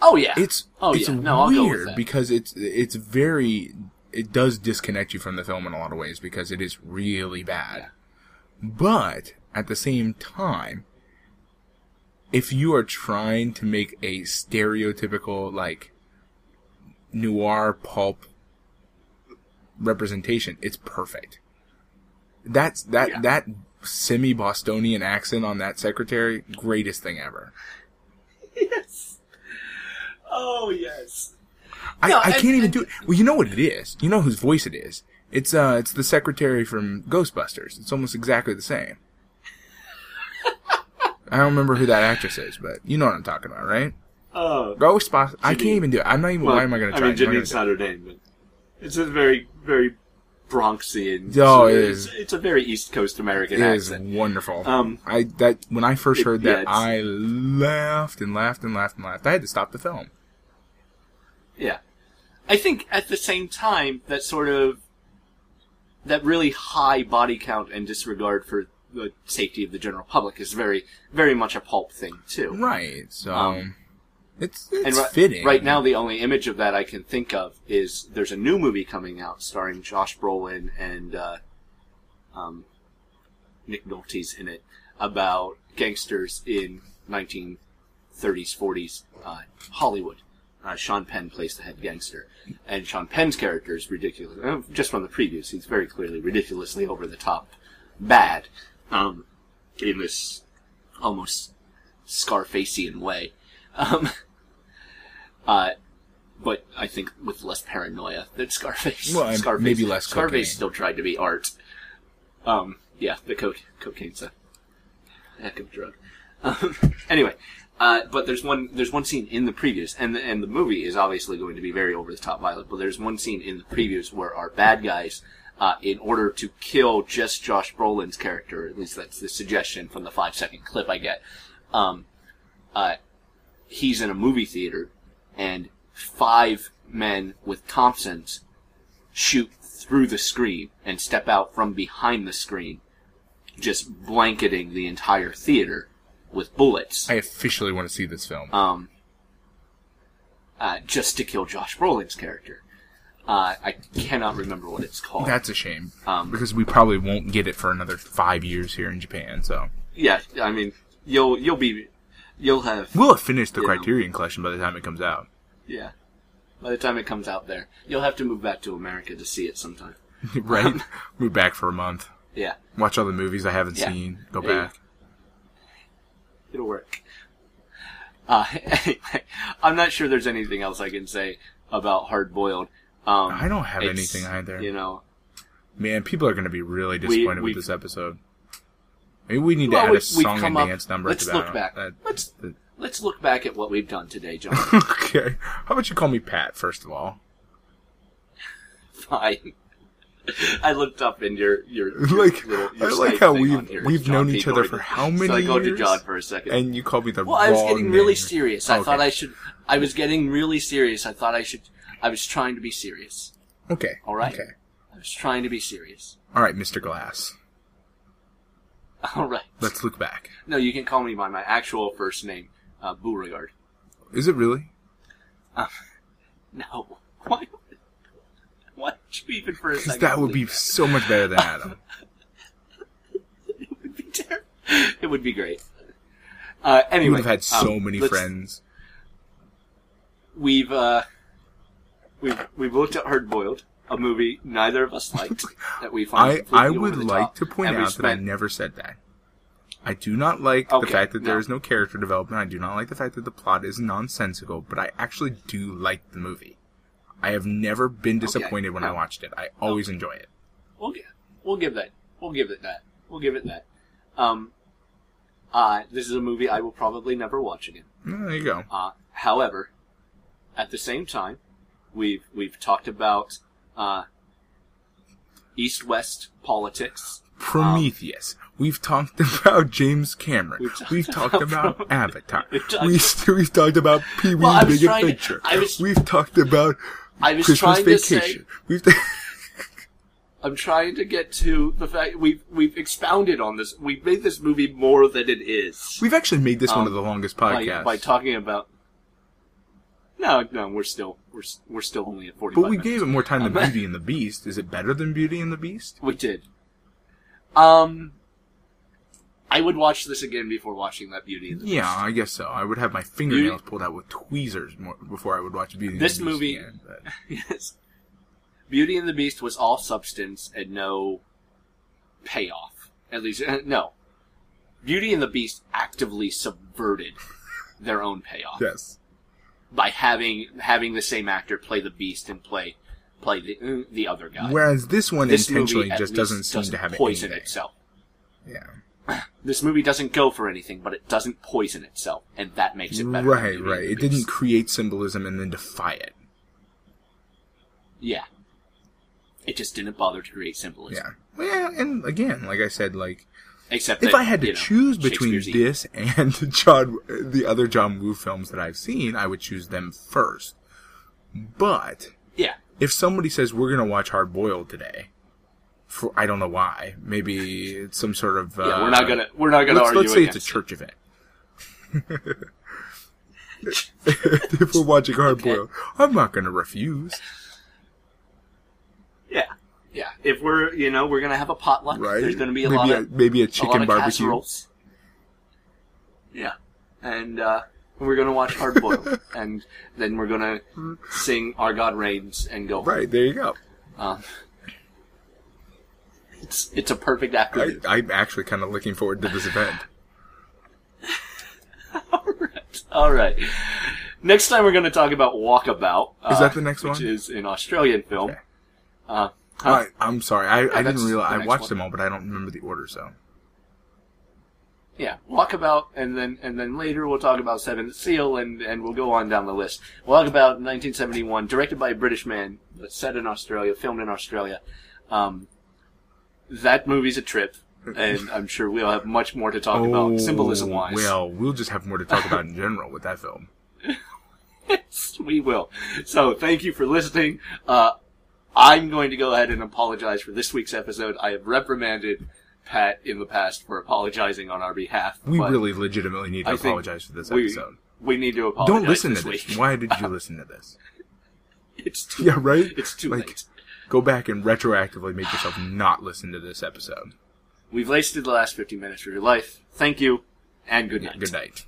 Speaker 2: Oh yeah,
Speaker 1: It's
Speaker 2: oh
Speaker 1: it's
Speaker 2: yeah. No, I'll go with
Speaker 1: weird
Speaker 2: that.
Speaker 1: because it's it's very it does disconnect you from the film in a lot of ways because it is really bad. But at the same time, if you are trying to make a stereotypical like noir pulp representation, it's perfect. That's that
Speaker 2: Yeah.
Speaker 1: that semi Bostonian accent on that secretary, greatest thing ever.
Speaker 2: yes. Oh yes.
Speaker 1: I,
Speaker 2: No,
Speaker 1: I
Speaker 2: and-
Speaker 1: can't even
Speaker 2: and-
Speaker 1: do it. Well, you know what it is. You know whose voice it is. It's uh, it's the secretary from Ghostbusters. It's almost exactly the same. I don't remember who that actress is, but you know what I'm talking about, right?
Speaker 2: Oh.
Speaker 1: Ghostbusters. I can't even do it. I'm not even.
Speaker 2: Well,
Speaker 1: why am I going to try?
Speaker 2: mean,
Speaker 1: I'm not
Speaker 2: Janine's not her name, but it's a very, very Bronxian.
Speaker 1: Oh, it
Speaker 2: it's. It's a very East Coast American
Speaker 1: it. It is
Speaker 2: accent.
Speaker 1: wonderful.
Speaker 2: Um,
Speaker 1: I that when I first
Speaker 2: it-
Speaker 1: heard that,
Speaker 2: it's-
Speaker 1: I laughed and laughed and laughed and laughed. I had to stop the film.
Speaker 2: Yeah. I think at the same time, that sort of, that really high body count and disregard for the safety of the general public is very, very much a pulp thing, too.
Speaker 1: Right. So
Speaker 2: Um,
Speaker 1: it's it's
Speaker 2: And ri-
Speaker 1: fitting.
Speaker 2: right now, the only image of that I can think of is there's a new movie coming out starring Josh Brolin and uh, um, Nick Nolte's in it about gangsters in 1930s, 40s uh, Hollywood. Uh, Sean Penn plays the head gangster, and Sean Penn's character is ridiculous. uh, Just from the previews, he's very clearly ridiculously over the top, bad, um, in this almost Scarfacian way. Um, uh, but I think with less paranoia than Scarface.
Speaker 1: Well,
Speaker 2: Scarface,
Speaker 1: maybe less
Speaker 2: Scarface
Speaker 1: cocaine.
Speaker 2: still tried to be art. Um, yeah, the coke, cocaine's a heck of a drug. Um, anyway, uh, but there's one there's one scene in the previews, and the, and the movie is obviously going to be very over the top violent. But there's one scene in the previews where our bad guys, uh, in order to kill just Josh Brolin's character, at least that's the suggestion from the five second clip I get, um, uh, he's in a movie theater, and five men with Thompsons shoot through the screen and step out from behind the screen, just blanketing the entire theater with bullets.
Speaker 1: I officially want to see this film.
Speaker 2: Um, uh, just to kill Josh Brolin's character. Uh, I cannot remember what it's called.
Speaker 1: That's a shame
Speaker 2: Um,
Speaker 1: because we probably won't get it for another five years here in Japan. So
Speaker 2: yeah, I mean, you'll you'll be you'll have
Speaker 1: we'll have finished the
Speaker 2: You know.
Speaker 1: Criterion Collection by the time it comes out.
Speaker 2: yeah. By the time it comes out there, you'll have to move back to America to see it sometime.
Speaker 1: right? Move back for a month.
Speaker 2: Yeah,
Speaker 1: Watch all the movies I haven't
Speaker 2: Yeah.
Speaker 1: seen. Go
Speaker 2: There
Speaker 1: back.
Speaker 2: it'll work. Uh, anyway, I'm not sure there's anything else I can say about Hard Boiled. Um,
Speaker 1: I don't have anything either.
Speaker 2: You know,
Speaker 1: Man, people are going to be really disappointed
Speaker 2: we've-
Speaker 1: with this episode. Maybe we need to add
Speaker 2: we-
Speaker 1: a song and
Speaker 2: up-
Speaker 1: dance number
Speaker 2: let's
Speaker 1: to that.
Speaker 2: look back.
Speaker 1: That-
Speaker 2: Let's
Speaker 1: that-
Speaker 2: let's look back at what we've done today, John.
Speaker 1: okay. How about you call me Pat first of all?
Speaker 2: Fine. I looked up in your your, your
Speaker 1: Like,
Speaker 2: little, your
Speaker 1: I like how we've-
Speaker 2: here.
Speaker 1: We've
Speaker 2: John
Speaker 1: known
Speaker 2: P.
Speaker 1: each other for how many
Speaker 2: So I go to? John for a second.
Speaker 1: And you called me the
Speaker 2: well, I was getting really
Speaker 1: name.
Speaker 2: serious. I
Speaker 1: Okay.
Speaker 2: thought I should. I was getting really serious. I thought I should. I was trying to be serious.
Speaker 1: Okay.
Speaker 2: All right.
Speaker 1: Okay.
Speaker 2: I was trying to be serious.
Speaker 1: All right, Mr. Glass.
Speaker 2: All right.
Speaker 1: Let's look back.
Speaker 2: No, you can call me by my actual first name, uh, Beauregard.
Speaker 1: Is it really?
Speaker 2: No. Why? Why did you even for a
Speaker 1: Because
Speaker 2: second?
Speaker 1: that would be
Speaker 2: believe
Speaker 1: so much better than Adam.
Speaker 2: It would be terrible. It would be great. Uh, anyway,
Speaker 1: we would have had so
Speaker 2: um,
Speaker 1: many
Speaker 2: let's-
Speaker 1: friends.
Speaker 2: We've uh, we've we've looked at Hard Boiled, a movie neither of us liked that we find.
Speaker 1: I, I would like
Speaker 2: top,
Speaker 1: to point
Speaker 2: and
Speaker 1: out that I never said that. I do not like the fact that there
Speaker 2: no.
Speaker 1: is no character development. I do not like the fact that the plot is nonsensical, but I actually do like the movie. I have never been disappointed when I watched it. I always enjoy it.
Speaker 2: We'll give, we'll give that. We'll give it that. We'll give it that. Um, uh, this is a movie I will probably never watch again.
Speaker 1: Mm, There you go.
Speaker 2: Uh, however, at the same time, we've we've talked about uh, East-West politics.
Speaker 1: Prometheus. We've talked about James Cameron.
Speaker 2: We've talked
Speaker 1: We've talked
Speaker 2: about
Speaker 1: about Avatar.
Speaker 2: We've talked-
Speaker 1: We, we've talked about Pee Wee's
Speaker 2: Well,
Speaker 1: Big
Speaker 2: to-
Speaker 1: Adventure.
Speaker 2: Was-
Speaker 1: We've talked about
Speaker 2: I was
Speaker 1: Christmas
Speaker 2: trying to say-
Speaker 1: Vacation. We've
Speaker 2: I'm trying to get to the fact we've we've expounded on this. We've made this movie more than it is
Speaker 1: we've actually made this one
Speaker 2: Um,
Speaker 1: of the longest
Speaker 2: by,
Speaker 1: podcasts.
Speaker 2: by talking about. No, no, we're still we're we're still only at forty.
Speaker 1: but we gave it more time than Beauty and the Beast. Is it better than Beauty and the Beast?
Speaker 2: We did. Um, I would watch this again before watching that Beauty and the
Speaker 1: Yeah,
Speaker 2: Beast.
Speaker 1: I guess so. I would have my fingernails pulled out with tweezers more before I would watch Beauty and
Speaker 2: This
Speaker 1: the Beast
Speaker 2: movie-
Speaker 1: again,
Speaker 2: yes. Beauty and the Beast was all substance and no payoff. At least, no. Beauty and the Beast actively subverted their own payoff
Speaker 1: yes.
Speaker 2: By having having the same actor play the Beast and play play the the other guy.
Speaker 1: Whereas this one
Speaker 2: this
Speaker 1: intentionally just doesn't seem
Speaker 2: doesn't
Speaker 1: to have
Speaker 2: poison
Speaker 1: anything.
Speaker 2: itself.
Speaker 1: Yeah.
Speaker 2: This movie doesn't go for anything, but it doesn't poison itself, and that makes it better.
Speaker 1: Right, right. It didn't create symbolism and then defy it.
Speaker 2: Yeah. It just didn't bother to create symbolism.
Speaker 1: Yeah. Well, and again, like I said, like
Speaker 2: Except
Speaker 1: if
Speaker 2: that,
Speaker 1: I had to
Speaker 2: you know,
Speaker 1: choose between this and John, the other John Woo films that I've seen, I would choose them first. But
Speaker 2: Yeah.
Speaker 1: if somebody says we're gonna watch Hard Boiled today, for I don't know why, maybe it's some sort of uh,
Speaker 2: Yeah, we're not gonna we're not gonna
Speaker 1: let's,
Speaker 2: argue
Speaker 1: let's say it's a
Speaker 2: against it.
Speaker 1: church event. if we're watching Hard
Speaker 2: Okay.
Speaker 1: Boiled, I'm not gonna refuse.
Speaker 2: Yeah, yeah. If we're you know we're gonna have a potluck,
Speaker 1: Right?
Speaker 2: there's gonna be a
Speaker 1: maybe
Speaker 2: lot
Speaker 1: a,
Speaker 2: of
Speaker 1: maybe a
Speaker 2: a
Speaker 1: chicken
Speaker 2: of
Speaker 1: barbecue.
Speaker 2: casseroles. Yeah, and uh, we're gonna watch Hard Boiled, and then we're gonna sing "Our God Reigns" and go.
Speaker 1: Right there, you go.
Speaker 2: Um, it's it's a perfect
Speaker 1: I,
Speaker 2: afternoon.
Speaker 1: I'm actually kind of looking forward to this event.
Speaker 2: All right, all right. Next time we're going to talk about Walkabout.
Speaker 1: Is
Speaker 2: uh,
Speaker 1: that the next one?
Speaker 2: which is an Australian film.
Speaker 1: Okay.
Speaker 2: Uh, huh?
Speaker 1: I, I'm sorry, I, I didn't realize I watched
Speaker 2: one.
Speaker 1: them all, but I don't remember the order. So
Speaker 2: Yeah, Walkabout, and then and then later we'll talk about Seventh Seal, and and we'll go on down the list. Walkabout, 1971, directed by a British man, but set in Australia, filmed in Australia. Um, that movie's a trip, and I'm sure we'll have much more to talk about symbolism wise.
Speaker 1: Oh, Well, we'll just have more to talk about in general with that film.
Speaker 2: Yes, we will. So thank you for listening. Uh, I'm going to go ahead and apologize for this week's episode. I have reprimanded Pat in the past for apologizing on our behalf.
Speaker 1: We
Speaker 2: but
Speaker 1: really legitimately need to
Speaker 2: I
Speaker 1: apologize for this
Speaker 2: we,
Speaker 1: episode.
Speaker 2: we need to apologize.
Speaker 1: Don't listen
Speaker 2: this
Speaker 1: to this.
Speaker 2: week.
Speaker 1: Why did you listen to this?
Speaker 2: It's too,
Speaker 1: Yeah, right?
Speaker 2: It's too
Speaker 1: Like,
Speaker 2: late.
Speaker 1: Go back and retroactively make yourself not listen to this episode.
Speaker 2: We've wasted the last 50 minutes of your life. Thank you, and good night.
Speaker 1: Good night.